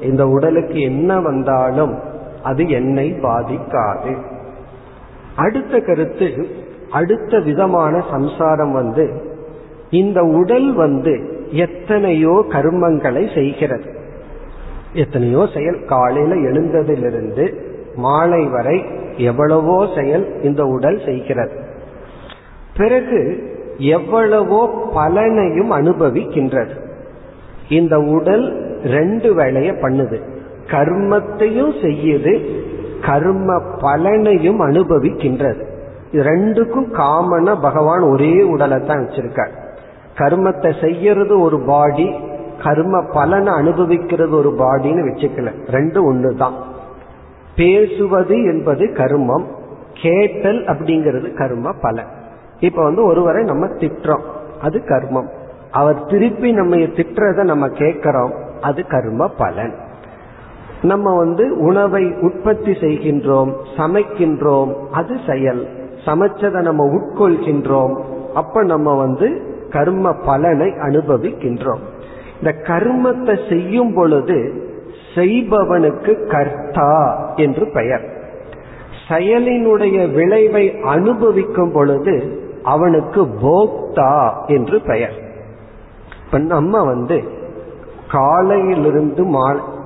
இந்த உடலுக்கு என்ன வந்தாலும் அது என்னை பாதிக்காது. அடுத்த கருத்து அடுத்த விதமான சம்சாரம் வந்து இந்த உடல் வந்து எத்தனையோ கர்மங்களை செய்கிறது. எத்தனையோ செயல் காலையில எழுந்ததிலிருந்து மாலை வரை எவ்வளவோ செயல் இந்த உடல் செய்கிறது. பிறகு எவ்வளவோ பலனையும் அனுபவிக்கின்றது. இந்த உடல் ரெண்டு வேலைய பண்ணுது. கர்மத்தையும் செய்யுது கர்ம பலனையும் அனுபவிக்கின்றது. ரெண்டுக்கும் காமனா பகவான் ஒரே உடலை தான் வச்சிருக்கார். கர்மத்தை செய்யறது ஒரு பாடி கர்ம பலனை அனுபவிக்கிறது ஒரு பாடின்னு வச்சுக்கல. ரெண்டு ஒன்று தான் பேசுவது என்பது கர்மம் கேட்டல் அப்படிங்கிறது கர்ம பலன். இப்ப வந்து ஒருவரை நம்ம திட்டுறோம் அது கர்மம். அவர் திருப்பி நம்ம திட்டுறத நம்ம கேட்கிறோம் அது கர்ம பலன். நம்ம வந்து உணவை உற்பத்தி செய்கின்றோம் சமைக்கின்றோம் அது செயல். சமைச்சதை நம்ம உட்கொள்கின்றோம். அப்ப நம்ம வந்து கர்ம பலனை அனுபவிக்கின்றோம். இந்த கர்மத்தை செய்யும் பொழுது செய்பவனுக்கு கர்த்தா என்று பெயர். செயலினுடைய விளைவை அனுபவிக்கும் பொழுது அவனுக்கு போக்தா என்று பெயர். இப்ப நம்ம வந்து காலையிலிருந்து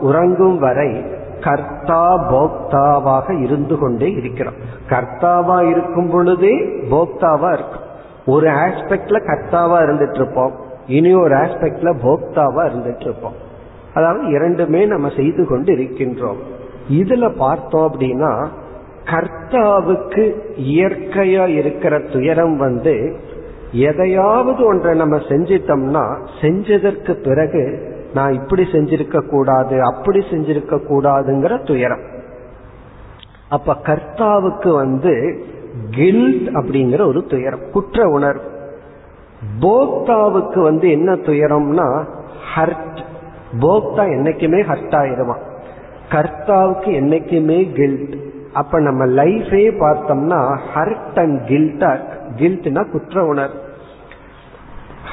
உறங்கும் வரை கர்த்தா போக்தாவாக இருந்து கொண்டே இருக்கிறோம் கர்த்தாவா இருக்கும் பொழுதே போக்தாவா இருக்கும். ஒரு ஆஸ்பெக்ட்ல கர்த்தாவா இருந்துட்டு இருப்போம் இனி ஒரு ஆஸ்பெக்ட்ல போக்தாவா இருந்துட்டு இருப்போம் அதாவது இரண்டுமே நம்ம செய்து கொண்டு இருக்கின்றோம். இதுல பார்த்தோம் அப்படின்னா கர்த்தாவுக்கு இயற்கையா இருக்கிற துயரம் வந்து எதையாவது ஒன்றை நம்ம செஞ்சிட்டோம்னா செஞ்சதற்கு பிறகு நான் இப்படி செஞ்சிருக்க கூடாது அப்படி செஞ்சிருக்க கூடாதுங்கிற துயரம். அப்ப கர்த்தாவுக்கு வந்து கில்ட் அப்படிங்கிற ஒரு துயரம் குற்ற உணர்வு. போக்தாவுக்கு வந்து என்ன துயரம்னா ஹர்ட் போக்தா என்னைக்குமே ஹர்ட் ஆயிடுவான். கர்த்தாவுக்கு என்னைக்குமே கில்ட் அப்ப நம்ம லைஃபே பார்த்தோம்னா ஹர்ட் அண்ட் கில்டா கில்ட்னா குற்ற உணர்வு.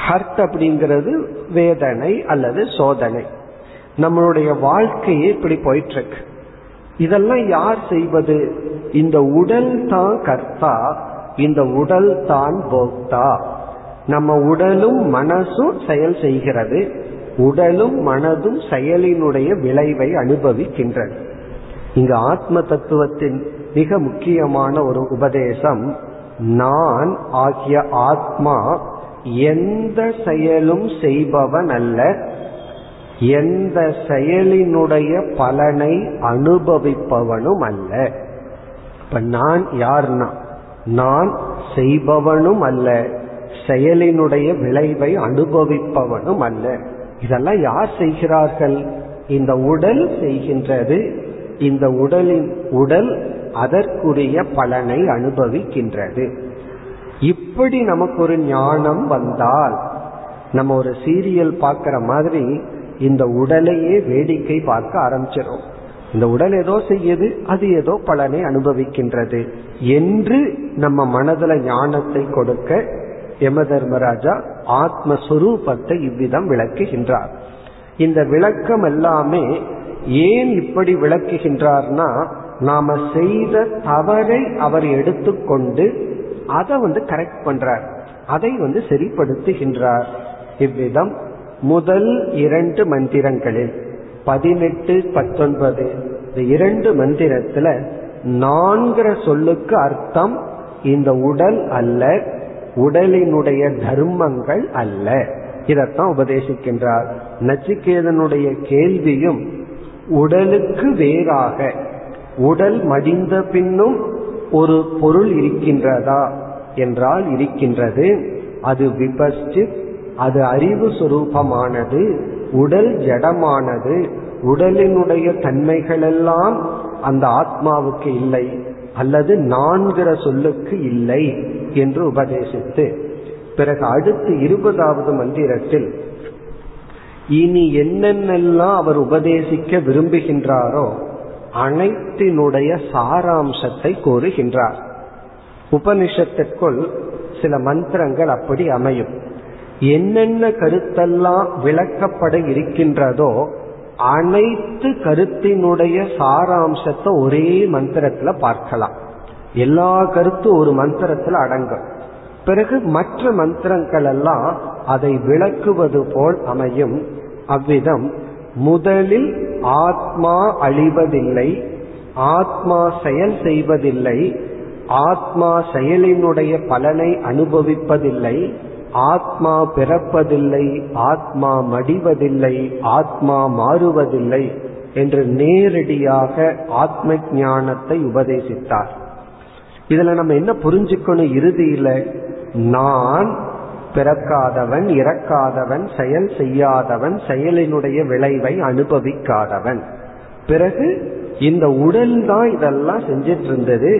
ஹர்ட் அப்படிங்கிறது வேதனை அல்லது சோதனை. நம்மளுடைய வாழ்க்கையே இப்படி போயிட்டு இருக்கு இதெல்லாம் யார் செய்வது? இந்த உடல் தான் கர்த்தா இந்த உடல் தான் போக்தா. நம்ம உடலும் மனசும் செயல் செய்கிறது. உடலும் மனதும் செயலினுடைய விளைவை அனுபவிக்கின்றன. இங்கு ஆத்ம தத்துவத்தின் மிக முக்கியமான ஒரு உபதேசம் நான் ஆகிய ஆத்மா எந்த செயலும் செய்பவன் அல்ல எந்த செயலினுடைய பலனை அனுபவிப்பவனும் அல்ல இப்ப நான் யார்னா? நான் செய்பவனும் அல்ல செயலினுடைய விளைவை அனுபவிப்பவனும் அல்ல இதெல்லாம் யார் செய்கிறார்கள்? இந்த உடல் செய்கின்றது. இந்த உடலின் உடல் அதற்குரிய பலனை அனுபவிக்கின்றது. இப்படி நமக்கு ஒரு ஞானம் வந்தால் நம்ம ஒரு சீரியல் பார்க்கிற மாதிரி இந்த உடலையே வேடிக்கை பார்க்க ஆரம்பிச்சிடும் இந்த உடல் ஏதோ செய்யுது அது ஏதோ பலனை அனுபவிக்கின்றது என்று நம்ம மனதுல ஞானத்தை கொடுக்க யம தர்மராஜா ஆத்மஸ்வரூபத்தை இவ்விதம் விளக்குகின்றார். இந்த விளக்கம் எல்லாமே ஏன் இப்படி விளக்குகின்றார்னா நாம செய்த தவறை அவர் எடுத்துக்கொண்டு அதை வந்து கரெக்ட் பண்றார். அதை வந்து சரிப்படுத்துகின்றார். இவ்விதம் முதல் இரண்டு மந்திரங்களில் பதினெட்டு பத்தொன்பது இந்த இரண்டு மந்திரத்துல நான்கிற சொல்லுக்கு அர்த்தம் இந்த உடல் அல்ல உடலினுடைய தர்மங்கள் அல்ல. இதத்தான் உபதேசிக்கின்றார். நச்சிகேதனுடைய கேள்வியும் உடலுக்கு வேறாக உடல் மடிந்த பின்னும் ஒரு பொருள் இருக்கின்றதா என்றால் இருக்கின்றது. அது விபஸ்டித் அது அறிவு சுரூபமானது உடல் ஜடமானது உடலினுடைய தன்மைகளெல்லாம் அந்த ஆத்மாவுக்கு இல்லை அல்லது நான்கிற சொல்லுக்கு இல்லை என்று உபதேசித்து. பிறகு அடுத்து இருபதாவது மந்திரத்தில் இனி என்னென்னலாம் அவர் உபதேசிக்க விரும்புகின்றாரோ அனைத்தினுடைய சாராம்சத்தை கூறுகின்றார் உபனிஷத்திற்குள் சில மந்திரங்கள் அப்படி அமையும். என்னென்ன கருத்தெல்லாம் விளக்கப்பட இருக்கின்றதோ அனைத்து கருத்தினுடைய சாராம்சத்தை ஒரே மந்திரத்துல பார்க்கலாம். எல்லா கருத்தும் ஒரு மந்திரத்துல அடங்கும். பிறகு மற்ற மந்திரங்கள் எல்லாம் அதை விளக்குவது போல் அமையும். அவ்விதம் முதலில் ஆத்மா அழிவதில்லை ஆத்மா செயல் செய்வதில்லை ஆத்மா செயலினுடைய பலனை அனுபவிப்பதில்லை ஆத்மா பிறப்பதில்லை ஆத்மா மடிவதில்லை ஆத்மா மாறுவதில்லை என்று நேரடியாக ஆத்ம ஞானத்தை உபதேசித்தார். இதுல நம்ம என்ன புரிஞ்சுக்கணும் இறுதியில? நான் பிறக்காதவன் இறக்காதவன் செயல் செய்யாதவன் செயலினுடைய விளைவை அனுபவிக்காதவன். பிறகு இந்த உடல் தான் இதெல்லாம் செஞ்சிட்டு இருந்தது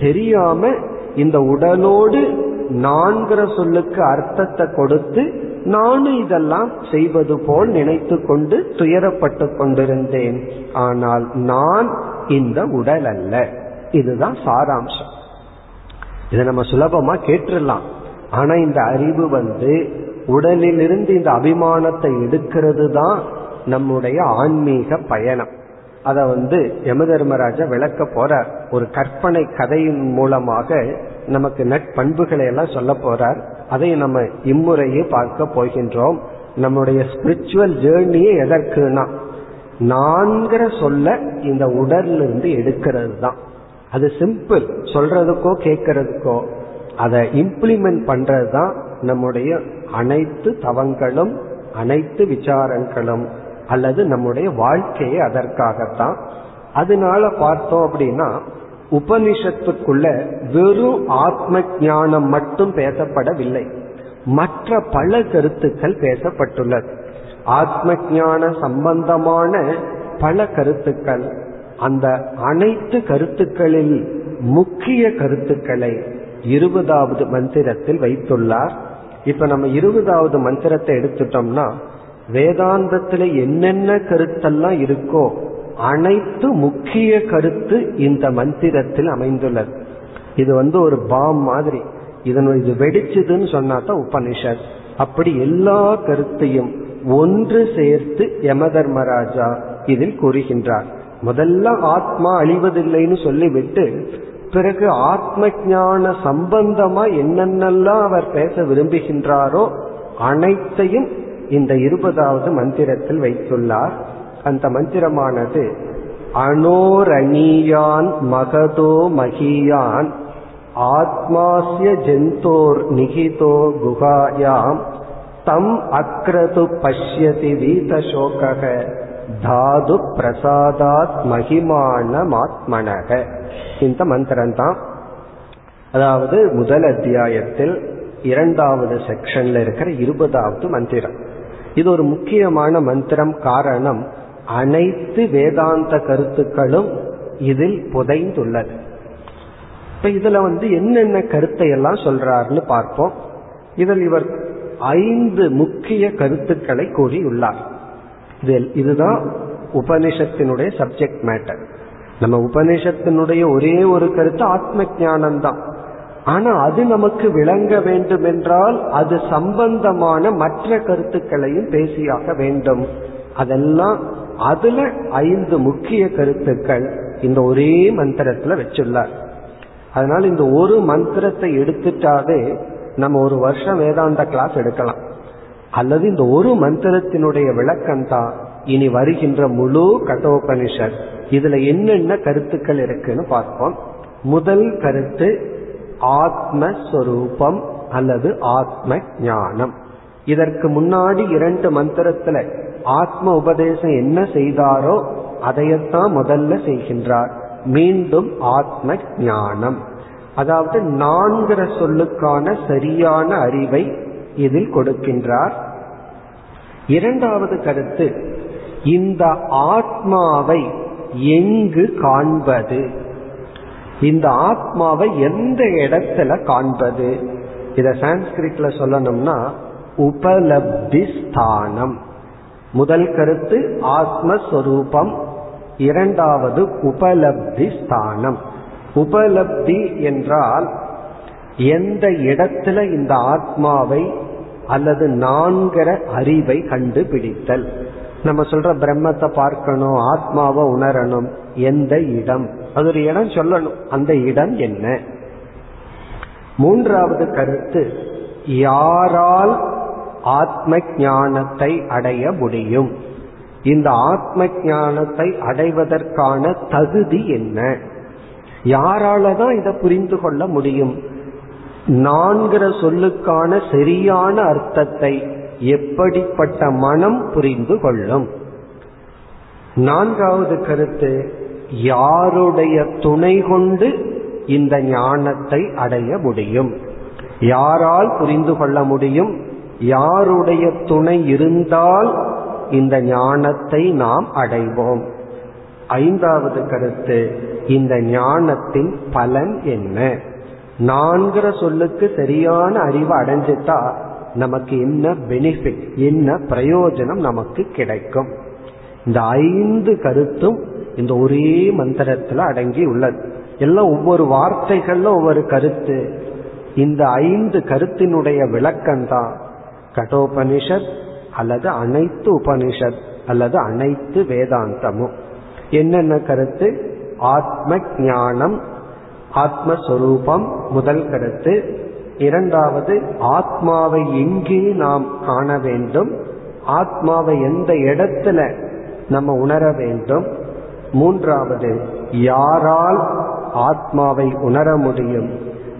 தெரியாம இந்த உடலோடு நான்கிற சொல்லுக்கு அர்த்தத்தை கொடுத்து நானும் இதெல்லாம் செய்வது போல் நினைத்து கொண்டு துயரப்பட்டு கொண்டிருந்தேன். ஆனால் நான் இந்த உடல் அல்ல இதுதான் சாராம்சம். இதை நம்ம சுலபமா கேட்டுடலாம். ஆனா இந்த அறிவு வந்து உடலிலிருந்து இந்த அபிமானத்தை எடுக்கிறது தான் நம்முடைய ஆன்மீக பயணம். அத வந்து யமதர்மராஜா விளக்க போறார். ஒரு கற்பனை கதையின் மூலமாக நமக்கு நட்பண்புகளை எல்லாம் சொல்ல போறார். அதை நம்ம இம்முறையே பார்க்க போகின்றோம். நம்முடைய ஸ்பிரிச்சுவல் ஜேர்னியே எதற்குனா நான்கிற சொல்ல இந்த உடல்ல இருந்து எடுக்கிறது தான். அது சிம்பிள் சொல்றதுக்கோ கேட்கறதுக்கோ அதை இம்ப்ளிமெண்ட் பண்றது தான் நம்முடைய அனைத்து தவங்களும் அனைத்து விசாரங்களும் அல்லது நம்முடைய வாழ்க்கையே அதற்காகத்தான். அதனால பார்த்தோம் அப்படின்னா உபனிஷத்துக்குள்ள வெறும் ஆத்ம ஞானம் மட்டும் பேசப்படவில்லை. மற்ற பல கருத்துக்கள் பேசப்பட்டுள்ளது. ஆத்ம ஞான சம்பந்தமான பல கருத்துக்கள் அந்த அனைத்து கருத்துக்களில் முக்கிய கருத்துக்களை இருபதாவது மந்திரத்தில் வைத்துள்ளார். இப்ப நம்ம இருபதாவது மந்திரத்தை எடுத்துட்டோம்னா வேதாந்தத்துல என்னென்ன கருத்தெல்லாம் இருக்கோ அனைத்து முக்கிய கருத்து இந்த மந்திரத்தில் அமைந்துள்ளது. இது வந்து ஒரு பாம் மாதிரி. இதனுடைய இது வெடிச்சதுன்னு சொன்னா தான் உபனிஷத். அப்படி எல்லா கருத்தையும் ஒன்று சேர்த்து யமதர்மராஜா இதில் கூறுகின்றார். முதல்ல ஆத்மா அழிவதில்லைன்னு சொல்லிவிட்டு பிறகு ஆத்ம ஞான சம்பந்தமா என்னென்னலாம் அவர் பேச விரும்புகின்றாரோ அனைத்தையும் இந்த இருபதாவது மந்திரத்தில் வைத்துள்ளார். அந்த மந்திரமானது அனோரணீயான் மகதோ மகியான் ஆத்மாசிய ஜென்தோர் நிகிதோ குகாயாம் தம் அக்ரது பஷ்யதி வீதசோக தாது பிரசாதாத் மகிமானமாத்மனக. இந்த மந்திரம் தான் அதாவது முதல் அத்தியாயத்தில் இரண்டாவது செக்ஷன்ல இருக்கிற இருபதாவது மந்திரம். இது ஒரு முக்கியமான மந்திரம் காரணம் அனைத்து வேதாந்த கருத்துக்களும் இதில் புதைந்துள்ளது. இப்ப இதுல வந்து என்னென்ன கருத்தை எல்லாம் சொல்றாருன்னு பார்ப்போம். இதில் இவர் ஐந்து முக்கிய கருத்துக்களை கூறியுள்ளார். இதுதான் உபனிஷத்தினுடைய சப்ஜெக்ட் மேட்டர் நம்ம உபனிஷத்தினுடைய ஒரே ஒரு கருத்து ஆத்ம ஞானம் தான் ஆனா அது நமக்கு விளங்க வேண்டும் என்றால் அது சம்பந்தமான மற்ற கருத்துக்களையும் பேசியாக வேண்டும். அதெல்லாம் அதுல ஐந்து முக்கிய கருத்துக்கள் இந்த ஒரே மந்திரத்துல வச்சுள்ளார். அதனால இந்த ஒரு மந்திரத்தை எடுத்துட்டாவே நம்ம ஒரு வருஷம் வேதாந்த கிளாஸ் எடுக்கலாம். அல்லது இந்த ஒரு மந்திரத்தினுடைய விளக்கம் தான் இனி வருகின்ற முழு கட்டோபனிஷத். இதுல என்னென்ன கருத்துக்கள் இருக்குன்னு பார்ப்போம். முதல் கருத்து ஆத்மஸ்வரூபம் அல்லது ஆத்ம ஞானம் இதற்கு முன்னாடி இரண்டு மந்திரத்துல ஆத்ம உபதேசம் என்ன செய்தாரோ அதையத்தான் முதல்ல செய்கின்றார். மீண்டும் ஆத்ம ஞானம் அதாவது நான்கிற சொல்லுக்கான சரியான அறிவை இதில் கொடுக்கின்றார். இரண்டாவது கருத்து இந்த ஆத்மாவை எங்கு காண்பது? இந்த ஆத்மாவை எந்த இடத்துல காண்பது? இத சான்ஸ்கிரிட்ல சொல்லணும்னா உபலப்தி ஸ்தானம் முதல் கருத்து ஆத்மஸ்வரூபம். இரண்டாவது உபலப்தி ஸ்தானம் உபலப்தி என்றால் எந்த இடத்துல இந்த ஆத்மாவை அல்லது நான்கிற அறிவை கண்டுபிடித்தல். நம்ம சொல்ற பிரம்மத்தை பார்க்கணும் ஆத்மாவை உணரணும் எந்த இடம்? அது ஒரு இடம் சொல்லணும். அந்த இடம் என்ன? மூன்றாவது கருத்து யாரால் ஆத்ம ஞானத்தை அடைய முடியும்? இந்த ஆத்ம ஞானத்தை அடைவதற்கான தகுதி என்ன? யாரால தான் இதை புரிந்து கொள்ள முடியும்? நான்கிற சொல்லுக்கான சரியான அர்த்தத்தை எப்படிப்பட்ட மனம் புரிந்து கொள்ளும்? நான்காவது கருத்து யாருடைய துணை கொண்டு இந்த ஞானத்தை அடைய முடியும்? யாரால் புரிந்து கொள்ள முடியும்? யாருடைய துணை இருந்தால் இந்த ஞானத்தை நாம் அடைவோம். ஐந்தாவது கருத்து இந்த ஞானத்தின் பலன் என்ன? நான்கிற சொல்லுக்கு சரியான அறிவு அடைஞ்சிட்டா நமக்கு என்ன பெனிஃபிட் என்ன பிரயோஜனம் நமக்கு கிடைக்கும்? இந்த ஐந்து கருத்தும் இந்த ஒரே மந்திரத்துல அடங்கி உள்ளது. எல்லாம் ஒவ்வொரு வார்த்தைகள்ல ஒவ்வொரு கருத்து. இந்த ஐந்து கருத்தினுடைய விளக்கம் தான் கடோபனிஷத் அல்லது அனைத்து உபனிஷத் அல்லது அனைத்து வேதாந்தமும். என்னென்ன கருத்து? ஆத்ம ஞானம் ஆத்மஸ்வரூபம் முதல் கருத்து. இரண்டாவது ஆத்மாவை எங்கே நாம் காண வேண்டும்? ஆத்மாவை எந்த இடத்துல நம்ம உணர வேண்டும்? மூன்றாவது யாரால் ஆத்மாவை உணர முடியும்?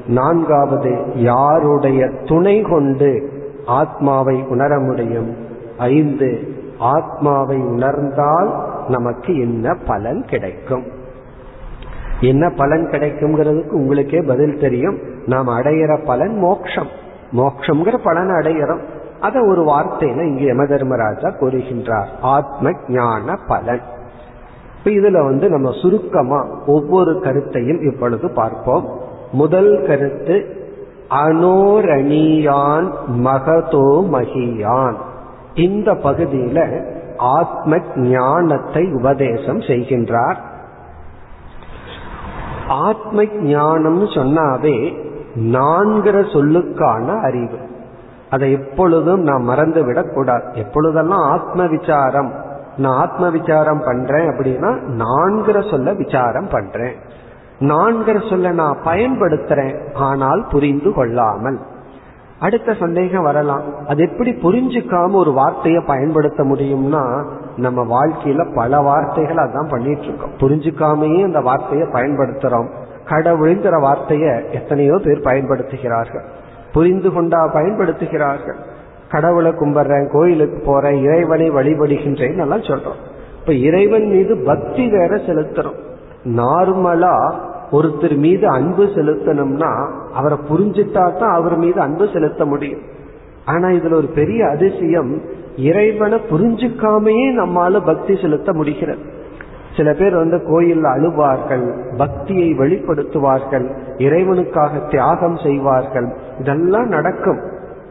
நான்காவது யாருடைய துணை கொண்டு ஆத்மாவை உணர முடியும்? ஐந்து ஆத்மாவை உணர்ந்தால் நமக்கு என்ன பலன் கிடைக்கும்? என்ன பலன் கிடைக்குங்கிறதுக்கு உங்களுக்கே பதில் தெரியும். நாம் அடையிற பலன் மோக்ஷம். மோக்ஷங்கிற பலன் அடையிறோம். அத ஒரு வார்த்தையில இங்கு யம தர்மராஜா கூறுகின்றார். ஆத்ம ஞான பலன். இப்ப இதுல வந்து நம்ம சுருக்கமா ஒவ்வொரு கருத்தையும் இப்பொழுது பார்ப்போம். முதல் கருத்து அனோரணியான் மகதோ மகியான். இந்த பகுதியில ஆத்ம ஞானத்தை உபதேசம் செய்கின்றார். ஆத்ம ஞானம்னு சொன்னாவே நான்கிற சொல்லுக்கான அறிவு. அதை எப்பொழுதும் நான் மறந்து விடக்கூடாது. எப்பொழுதெல்லாம் ஆத்ம விசாரம் நான் ஆத்ம விசாரம் பண்றேன் அப்படின்னா நான்கிற சொல்ல விசாரம் பண்றேன். நான்கிற சொல்ல நான் பயன்படுத்துறேன். ஆனால் புரிந்து கொள்ளாமல். அடுத்த சந்தேகம் வரலாம். அது எப்படி புரிஞ்சுக்காம ஒரு வார்த்தையை பயன்படுத்த முடியும்னா நம்ம வாழ்க்கையில பல வார்த்தைகள் அதான் பண்ணிட்டு இருக்கோம் புரிஞ்சுக்காமையே அந்த வார்த்தையை பயன்படுத்துறோம். கடவுளுங்கிற வார்த்தைய எத்தனையோ பேர் பயன்படுத்துகிறார்கள். புரிந்து கொண்டா பயன்படுத்துகிறார்கள். கடவுளை கும்பிடுறேன் கோயிலுக்கு போறேன் இறைவனை வழிபடுகின்றேன் எல்லாம் சொல்றோம். இப்ப இறைவன் மீது பக்தி வேற செலுத்துறோம். நார்மலா ஒருத்தர் மீது அன்பு செலுத்தணும்னா அவரை புரிஞ்சுட்டா தான் அவர் மீது அன்பு செலுத்த முடியும். ஆனா இதுல ஒரு பெரிய அதிசயம் இறைவனை புரிஞ்சுக்காமையே நம்மால பக்தி செலுத்த முடிகிறது. சில பேர் வந்து கோயில்ல அழுவார்கள் பக்தியை வெளிப்படுத்துவார்கள் இறைவனுக்காக தியாகம் செய்வார்கள் இதெல்லாம் நடக்கும்.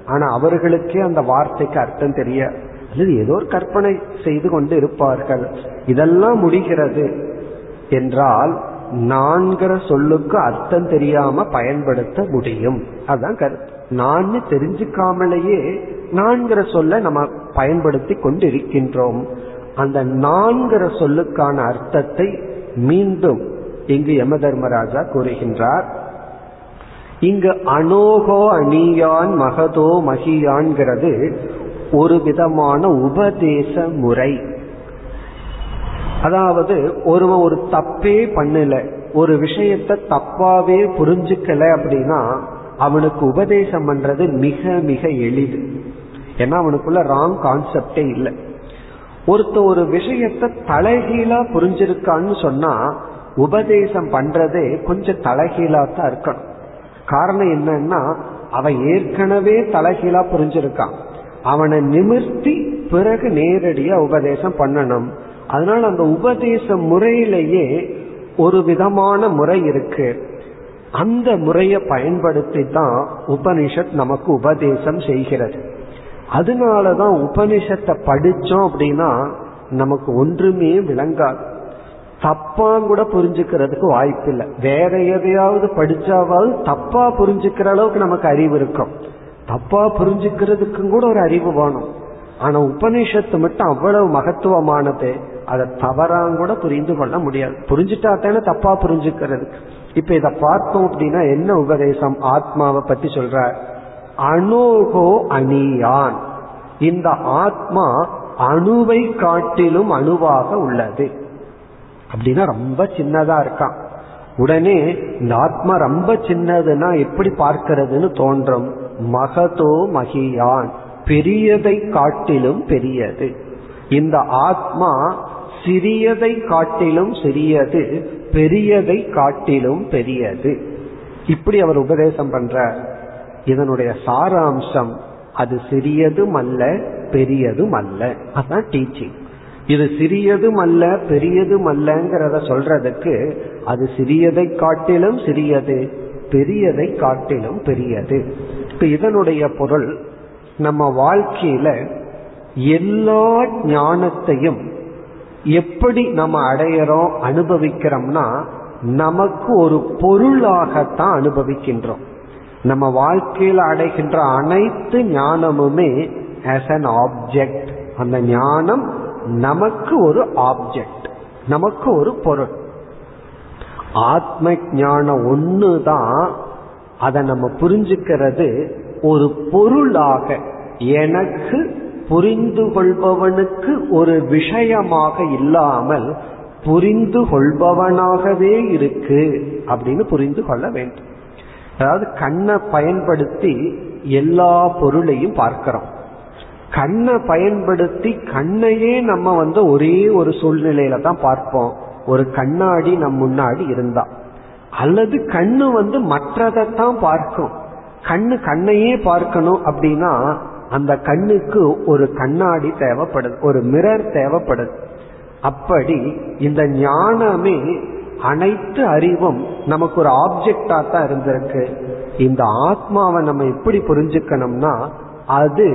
ஆனா அவர்களுக்கே அந்த வார்த்தைக்கு அர்த்தம் தெரிய அல்லது ஏதோ ஒரு கற்பனை செய்து கொண்டு இருப்பார்கள். இதெல்லாம் முடிகிறது என்றால் நான்கிற சொல்லுக்கு அர்த்தம் தெரியாம பயன்படுத்த முடியும். அதுதான் கருத்து. நான் தெரிஞ்சுக்காமலேயே நான்கிற சொல்ல நம்ம பயன்படுத்தி கொண்டு இருக்கின்றோம் அந்த நான்கிற சொல்லுக்கான அர்த்தத்தை மீண்டும் இங்கு யம தர்மராஜா கூறுகின்றார். இங்கு அனோகோ அணியான் மகதோ மகியான்கிறது ஒரு விதமான உபதேச முறை. அதாவது ஒருவன் ஒரு தப்பே பண்ணல ஒரு விஷயத்த தப்பாவே புரிஞ்சுக்கல அப்படின்னா அவனுக்கு உபதேசம் பண்றது மிக மிக எளிது. ஏன்னா அவனுக்குள்ள ராங் கான்செப்டே இல்லை. ஒருத்த ஒரு விஷயத்த தலைகீழா புரிஞ்சிருக்கான்னு சொன்னா உபதேசம் பண்றதே கொஞ்சம் தலைகீழா தான் இருக்கணும். காரணம் என்னன்னா அவன் ஏற்கனவே தலைகீழா புரிஞ்சிருக்கான். அவனை நிமிர்த்தி பிறகு நேரடியா உபதேசம் பண்ணணும். அதனால அந்த உபதேச முறையிலேயே ஒரு விதமான முறை இருக்கு. அந்த முறையை பயன்படுத்தி தான் உபனிஷத் நமக்கு உபதேசம் செய்கிறது. அதனாலதான் உபனிஷத்தை படிச்சோம் அப்படின்னா நமக்கு ஒன்றுமே விளங்காது. தப்பா கூட புரிஞ்சுக்கிறதுக்கு வாய்ப்பு இல்லை வேற எதையாவது படிச்சாவது தப்பா புரிஞ்சுக்கிற அளவுக்கு நமக்கு அறிவு இருக்கும். தப்பா புரிஞ்சுக்கிறதுக்கும் கூட ஒரு அறிவு வேணும். ஆனா உபனிஷத்து மட்டும் அவ்வளவு மகத்துவமானது. அதை தவறாங்க கூட புரிந்து கொள்ள முடியாது. புரிஞ்சுட்டா தானே தப்பா புரிஞ்சுக்கிறது. இப்ப இத பார்த்தோம் அப்படின்னா என்ன உபதேசம் ஆத்மாவை பத்தி சொல்ற? அணுகோ அணியான். இந்த ஆத்மா அணுவை காட்டிலும் அணுவாக உள்ளது. அப்படின்னா ரொம்ப சின்னதா இருக்கான். உடனே இந்த ஆத்மா ரொம்ப சின்னதுன்னா எப்படி பார்க்கிறதுன்னு தோன்றும்? மகதோ மகியான். பெரியதை காட்டிலும் பெரியது. இந்த ஆத்மா சிறியதை காட்டிலும் சிறியது பெரியதை காட்டிலும் பெரியது. இப்படி அவர் உபதேசம் பண்றார். இதனுடைய சாராம்சம் அது சிறியதும் அல்ல பெரியதும் அல்ல. அதான் டீச்சிங் இது சிறியதும் அல்ல பெரியதும் அல்லங்கிறத சொல்றதுக்கு அது சிறியதை காட்டிலும் சிறியது பெரியதை காட்டிலும் பெரியது. இப்ப இதனுடைய பொருள் நம்ம வாழ்க்கையில எல்லா ஞானத்தையும் எப்படி நம்ம அடையிறோம் அனுபவிக்கிறோம்னா நமக்கு ஒரு பொருளாகத்தான் அனுபவிக்கின்றோம். நம்ம வாழ்க்கையில் அடைகின்ற அனைத்து ஞானமுமே ஆஸ் அன் ஆப்ஜெக்ட் அந்த ஞானம் நமக்கு ஒரு ஆப்ஜெக்ட் நமக்கு ஒரு பொருள். ஆத்ம ஞானம் ஒன்று தான் அதை நம்ம புரிஞ்சுக்கிறது ஒரு பொருளாக. எனக்கு புரிந்து கொள்பவனுக்கு ஒரு விஷயமாக இல்லாமல் புரிந்து கொள்பவனாகவே இருக்கு அப்படின்னு புரிந்து கொள்ள வேண்டும். அதாவது கண்ணை பயன்படுத்தி எல்லா பொருளையும் பார்க்கிறோம். கண்ணை பயன்படுத்தி கண்ணையே நம்ம வந்து ஒரே ஒரு சூழ்நிலையில தான் பார்ப்போம். ஒரு கண்ணாடி நம் முன்னாடி இருந்தா. அல்லது கண்ணு வந்து மற்றதைத்தான் பார்க்கும். கண்ணு கண்ணையே பார்க்கணும் அப்படின்னா அந்த கண்ணுக்கு ஒரு கண்ணாடி தேவைப்படுது ஒரு மிரர் தேவைப்படுது. அப்படி இந்த ஞானமே அனைத்து அறிவும் நமக்கு ஒரு ஆப்ஜெக்டா தான் இருந்திருக்கு. இந்த ஆத்மாவை நம்ம எப்படி புரிஞ்சுக்கணும்னா அது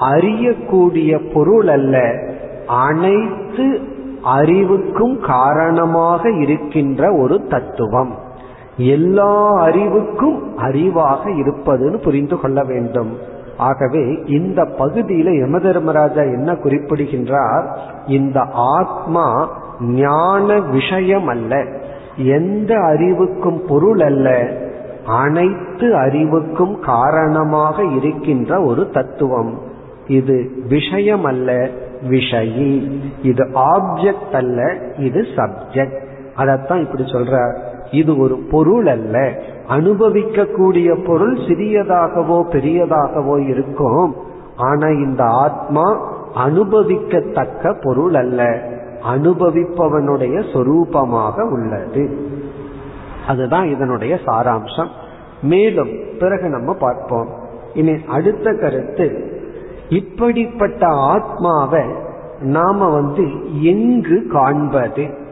அறியக்கூடிய பொருள் அல்ல அனைத்து அறிவுக்கும் காரணமாக இருக்கின்ற ஒரு தத்துவம். எல்லா அறிவுக்கும் அறிவாக இருப்பதுன்னு புரிந்து கொள்ள வேண்டும். ஆகவே இந்த பகுதியில யம தர்மராஜா என்ன குறிப்பிடுகின்றார்? இந்த ஆத்மா ஞான விஷயம் அல்ல எந்த அறிவுக்கும் பொருள் அல்ல. அனைத்து அறிவுக்கும் காரணமாக இருக்கின்ற ஒரு தத்துவம். இது விஷயம் அல்ல விஷயி. இது ஆப்ஜெக்ட் அல்ல இது சப்ஜெக்ட் அதத்தான் இப்படி சொல்ற இது ஒரு பொருள் அல்ல. அனுபவிக்கக்கூடிய பொருள் சிறியதாகவோ பெரியதாகவோ இருக்கும். ஆனா இந்த ஆத்மா அனுபவிக்கத்தக்க பொருள் அல்ல. அனுபவிப்பவனுடைய சொரூபமாக உள்ளது. அதுதான் இதனுடைய சாராம்சம். மேலும் பிறகு நம்ம பார்ப்போம். இனி அடுத்த கருத்து. இப்படிப்பட்ட ஆத்மாவை நாம வந்து எங்கு காண்பது?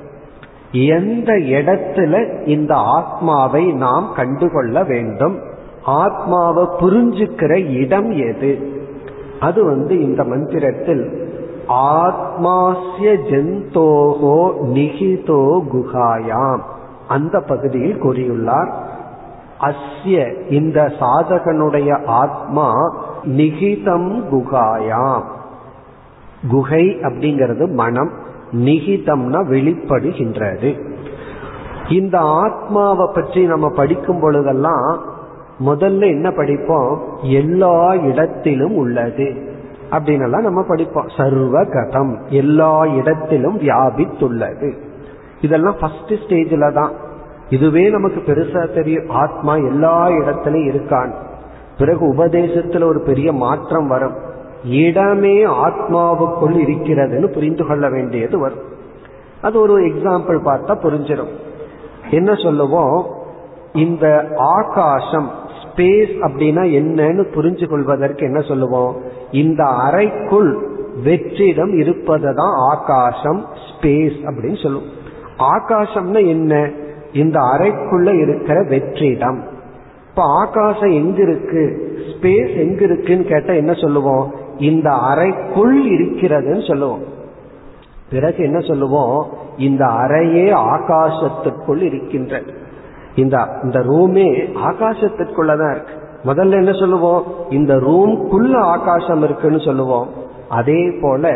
எந்த இடத்துல இந்த ஆத்மாவை நாம் கண்டுகொள்ள வேண்டும்? ஆத்மாவை புரிஞ்சுக்கிற இடம் எது? அது வந்து இந்த மந்திரத்தில் ஆத்மாசிய ஜந்தோகோ நிகிதோ குகாயாம் அந்த பகுதியில் கூறியுள்ளார். அஸ்ய இந்த சாதகனுடைய ஆத்மா நிகிதம் குகாயாம் குகை அப்படிங்கிறது மனம். நிகிதம்னா வெளிப்படுகின்றது. இந்த ஆத்மாவை பற்றி நம்ம படிக்கும் பொழுதெல்லாம் முதல்ல என்ன படிப்போம்? எல்லா இடத்திலும் உள்ளது. அப்படின்னு நம்ம படிப்போம். சர்வ கதம் எல்லா இடத்திலும் வியாபித்துள்ளது. இதெல்லாம் ஃபர்ஸ்ட் ஸ்டேஜில் தான். இதுவே நமக்கு பெருசா தெரியும். ஆத்மா எல்லா இடத்திலும் இருக்கான். பிறகு உபதேசத்துல ஒரு பெரிய மாற்றம் வரும். இடமே ஆத்மாவுக்குள் இருக்கிறதுன்னு புரிந்து கொள்ள வேண்டியது வரும். அது ஒரு எக்ஸாம்பிள் பார்த்தா புரிஞ்சிடும் என்ன சொல்லுவோம்? இந்த ஆகாசம் ஸ்பேஸ் அப்படின்னா என்னன்னு புரிஞ்சு கொள்வதற்கு என்ன சொல்லுவோம்? இந்த அறைக்குள் வெற்றிடம் இருப்பதை தான் ஆகாசம் ஸ்பேஸ் அப்படின்னு சொல்லுவோம். ஆகாசம்னா என்ன? இந்த அறைக்குள்ள இருக்கிற வெற்றிடம். இப்ப ஆகாசம் எங்க இருக்கு ஸ்பேஸ் எங்க இருக்குன்னு கேட்டா என்ன சொல்லுவோம்? இந்த அறைக்குள் இருக்கிறதுன்னு சொல்லுவோம். பிறகு என்ன சொல்லுவோம்? இந்த அறையே ஆகாசத்திற்குள் இருக்கின்றது இந்த இந்த ரூமே ஆகாசத்திற்குள்ளதான் இருக்கு. முதல்ல என்ன சொல்லுவோம்? இந்த ரூம்குள்ள ஆகாசம் இருக்குன்னு சொல்லுவோம். அதே போல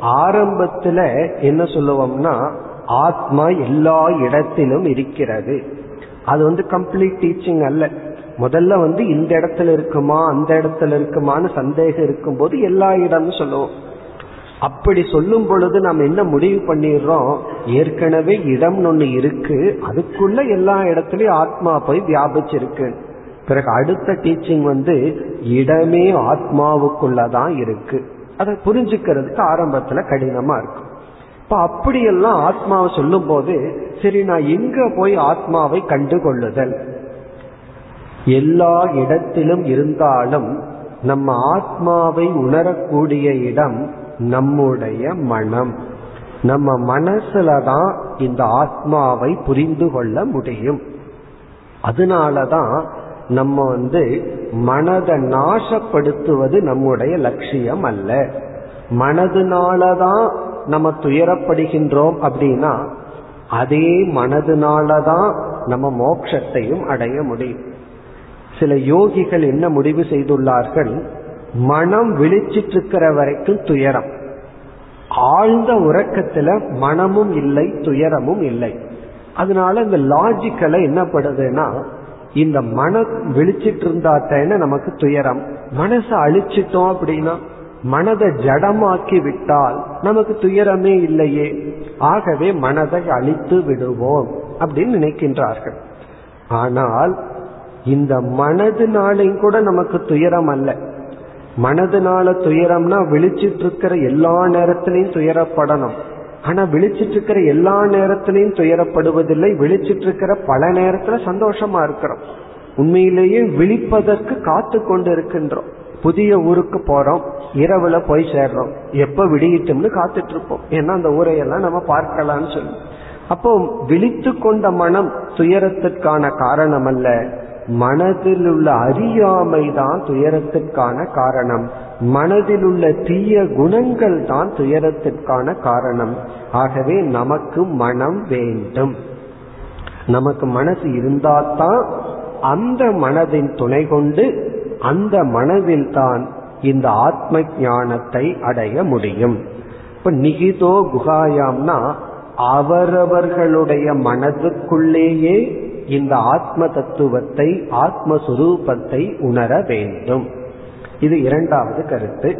ஆரம்பத்துல என்ன சொல்லுவோம்னா ஆத்மா எல்லா இடத்திலும் இருக்கிறது. அது வந்து கம்ப்ளீட் டீச்சிங் அல்ல. முதல்ல வந்து இந்த இடத்துல இருக்குமா அந்த இடத்துல இருக்குமான்னு சந்தேகம் இருக்கும்போது எல்லா இடம்னு சொல்லுவோம். அப்படி சொல்லும் பொழுது நாம் என்ன முடிவு பண்ணிடுறோம்? ஏற்கனவே இடம் ஒன்று இருக்கு அதுக்குள்ள எல்லா இடத்துலயும் ஆத்மா போய் வியாபிச்சிருக்கு. பிறகு அடுத்த டீச்சிங் வந்து இடமே ஆத்மாவுக்குள்ளதான் இருக்கு. அதை புரிஞ்சுக்கிறதுக்கு ஆரம்பத்துல கடினமா இருக்கும். இப்ப அப்படியெல்லாம் ஆத்மாவை சொல்லும் போது சரி நான் எங்க போய் ஆத்மாவை கண்டு கொள்ளுதல் எல்லா இடத்திலும் இருந்தாலும் நம்ம ஆத்மாவை உணரக்கூடிய இடம் நம்முடைய மனம். நம்ம மனசுல தான் இந்த ஆத்மாவை புரிந்து கொள்ள முடியும். அதனாலதான் நம்ம வந்து மனதை நாசப்படுத்துவது நம்முடைய லட்சியம் அல்ல. மனதுனாலதான் நம்ம துயரப்படுகின்றோம் அப்படின்னா அதே மனதுனாலதான் நம்ம மோட்சத்தையும் அடைய முடியும். சில யோகிகள் என்ன முடிவு செய்துள்ளார்கள்? மனம் விழிச்சிட்டு இருக்கிற வரைக்கும் துயரம். ஆழ்ந்த உறக்கத்துல மனமும் இல்லை துயரமும் இல்லை. அதனால இந்த லாஜிக்கலை என்ன படுதுன்னா இந்த மனம் விழிச்சிட்டு இருந்தா தானே நமக்கு துயரம். மனசை அழிச்சிட்டோம் அப்படின்னா மனதை ஜடமாக்கி விட்டால் நமக்கு துயரமே இல்லையே. ஆகவே மனதை அழித்து விடுவோம் அப்படின்னு நினைக்கின்றார்கள். ஆனால் இந்த மனதுனாலையும் கூட நமக்கு துயரம் அல்ல. மனதுனால துயரம்னா விழிச்சிட்டு இருக்கிற எல்லா நேரத்திலையும் துயரப்படணும். ஆனா விழிச்சிட்டு இருக்கிற எல்லா நேரத்திலையும் துயரப்படுவதில்லை விழிச்சிட்டு இருக்கிற பல நேரத்துல சந்தோஷமா இருக்கிறோம். உண்மையிலேயே விழிப்பதற்கு காத்து கொண்டு இருக்கின்றோம் புதிய ஊருக்கு போறோம் இரவுல போய் சேர்றோம். எப்ப விடியிட்டோம்னு காத்துட்டு இருப்போம் ஏன்னா அந்த ஊரையெல்லாம் நம்ம பார்க்கலாம்னு சொல்லி. அப்போ விழித்து கொண்ட மனம் துயரத்திற்கான காரணம் அல்ல. மனதில் உள்ள அறியாமை தான் துயரத்திற்கான காரணம். மனதில் உள்ள தீய குணங்கள் தான் துயரத்திற்கான காரணம். ஆகவே நமக்கு மனம் வேண்டும். நமக்கு மனசு இருந்தால்தான் அந்த மனதின் துணை கொண்டு அந்த மனதில் தான் இந்த ஆத்ம ஞானத்தை அடைய முடியும். இப்ப நிகிதோ குகாயாம்னா அவரவர்களுடைய மனதுக்குள்ளேயே இந்த ஆத்ம தத்துவத்தை ஆத்மஸ்வரூபத்தை உணர வேண்டும். இது இரண்டாவது கருத்து.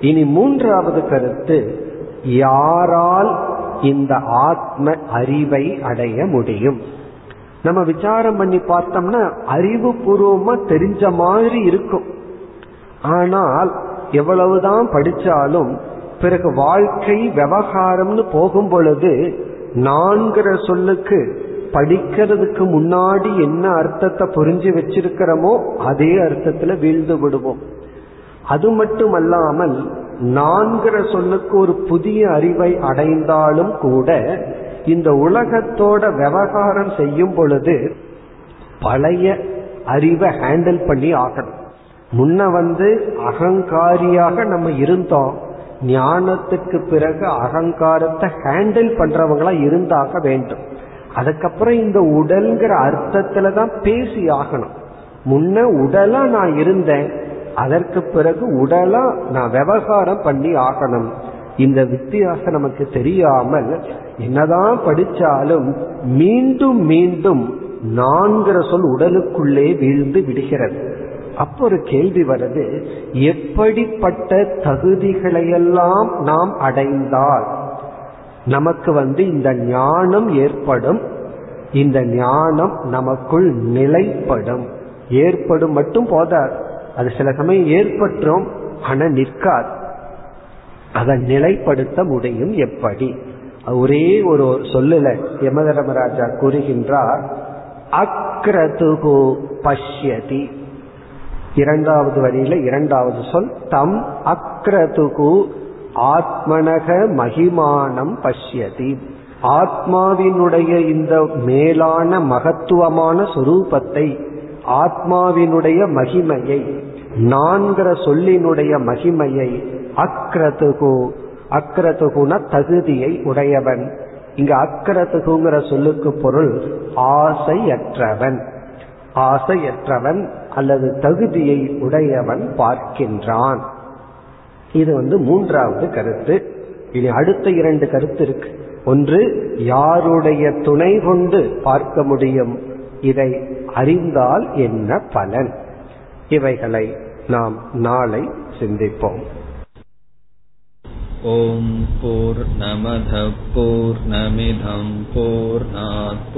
இனி மூன்றாவது கருத்து யாரால் இந்த ஆத்ம அறிவை அடைய முடியும்? நம்ம விசாரம் பண்ணி பார்த்தோம்னா அறிவு பூர்வமா தெரிஞ்ச மாதிரி இருக்கும். ஆனால் எவ்வளவுதான் படிச்சாலும் பிறகு வாழ்க்கை விவகாரம்னு போகும் பொழுது நான்கிற சொல்லுக்கு படிக்கிறதுக்கு முன்னாடி என்ன அர்த்தத்தை புரிஞ்சு வச்சிருக்கிறோமோ அதே அர்த்தத்துல வீழ்ந்து விடுவோம். அது மட்டுமல்லாமல் நான்கிற சொல்லுக்கு ஒரு புதிய அறிவை அடைந்தாலும் கூட இந்த உலகத்தோட விவகாரம் செய்யும் பொழுது பழைய அறிவை ஹேண்டில் பண்ணி ஆகணும் முன்ன வந்து அகங்காரியாக நம்ம இருந்தோம். ஞானத்துக்கு பிறகு அகங்காரத்தை ஹேண்டில் பண்றவங்களா இருந்தாக வேண்டும். அதுக்கப்புறம் இந்த உடல்ங்கிற அர்த்தத்துல தான் பேசி ஆகணும் முன்ன உடலா நான் இருந்தேன். அதற்கு பிறகு உடலா நான் விவகாரம் பண்ணி ஆகணும். இந்த வித்தியாசம் நமக்கு தெரியாமல் என்னதான் படிச்சாலும் மீண்டும் மீண்டும் நான்கிற சொல் உடலுக்குள்ளே வீழ்ந்து விடுகிறது. அப்போ ஒரு கேள்வி வருது எப்படிப்பட்ட தகுதிகளையெல்லாம் நாம் அடைந்தால் நமக்கு வந்து இந்த ஞானம் ஏற்படும். இந்த ஞானம் நமக்குள் நிலைப்படும். ஏற்படும் மட்டும் போதாது. அது சில சமயம் ஏற்பட்டோம் ஆனா நிற்காது. அதை நிலைப்படுத்த முடியும் எப்படி? ஒரே ஒரு சொல்லுல யமதரமராஜா கூறுகின்றார் அக்ரதுகு பஷ்யதி. இரண்டாவது வரியில இரண்டாவது சொல் தம் அக்ரதுகு ஆத்மனக மகிமானம் பஷ்யதி. ஆத்மாவினுடைய இந்த மேலான மகத்துவமான சுரூபத்தை ஆத்மாவினுடைய மகிமையை நான்கிற சொல்லினுடைய மகிமையை அக்ரதுகு அக்ரதுகுன தகுதியை உடையவன். இங்கு அக்ரதுகுங்கிற சொல்லுக்கு பொருள் ஆசையற்றவன். ஆசையற்றவன் அல்லது தகுதியை உடையவன் பார்க்கின்றான். இது வந்து மூன்றாவது கருத்து இனி அடுத்த இரண்டு கருத்து இருக்கு ஒன்று யாருடைய துணை கொண்டு பார்க்க முடியும் இதை அறிந்தால் என்ன பலன் இவைகளை நாம் நாளை சிந்திப்போம் ॐ पूर्णमधः पूर्णमिधं पूर्णात्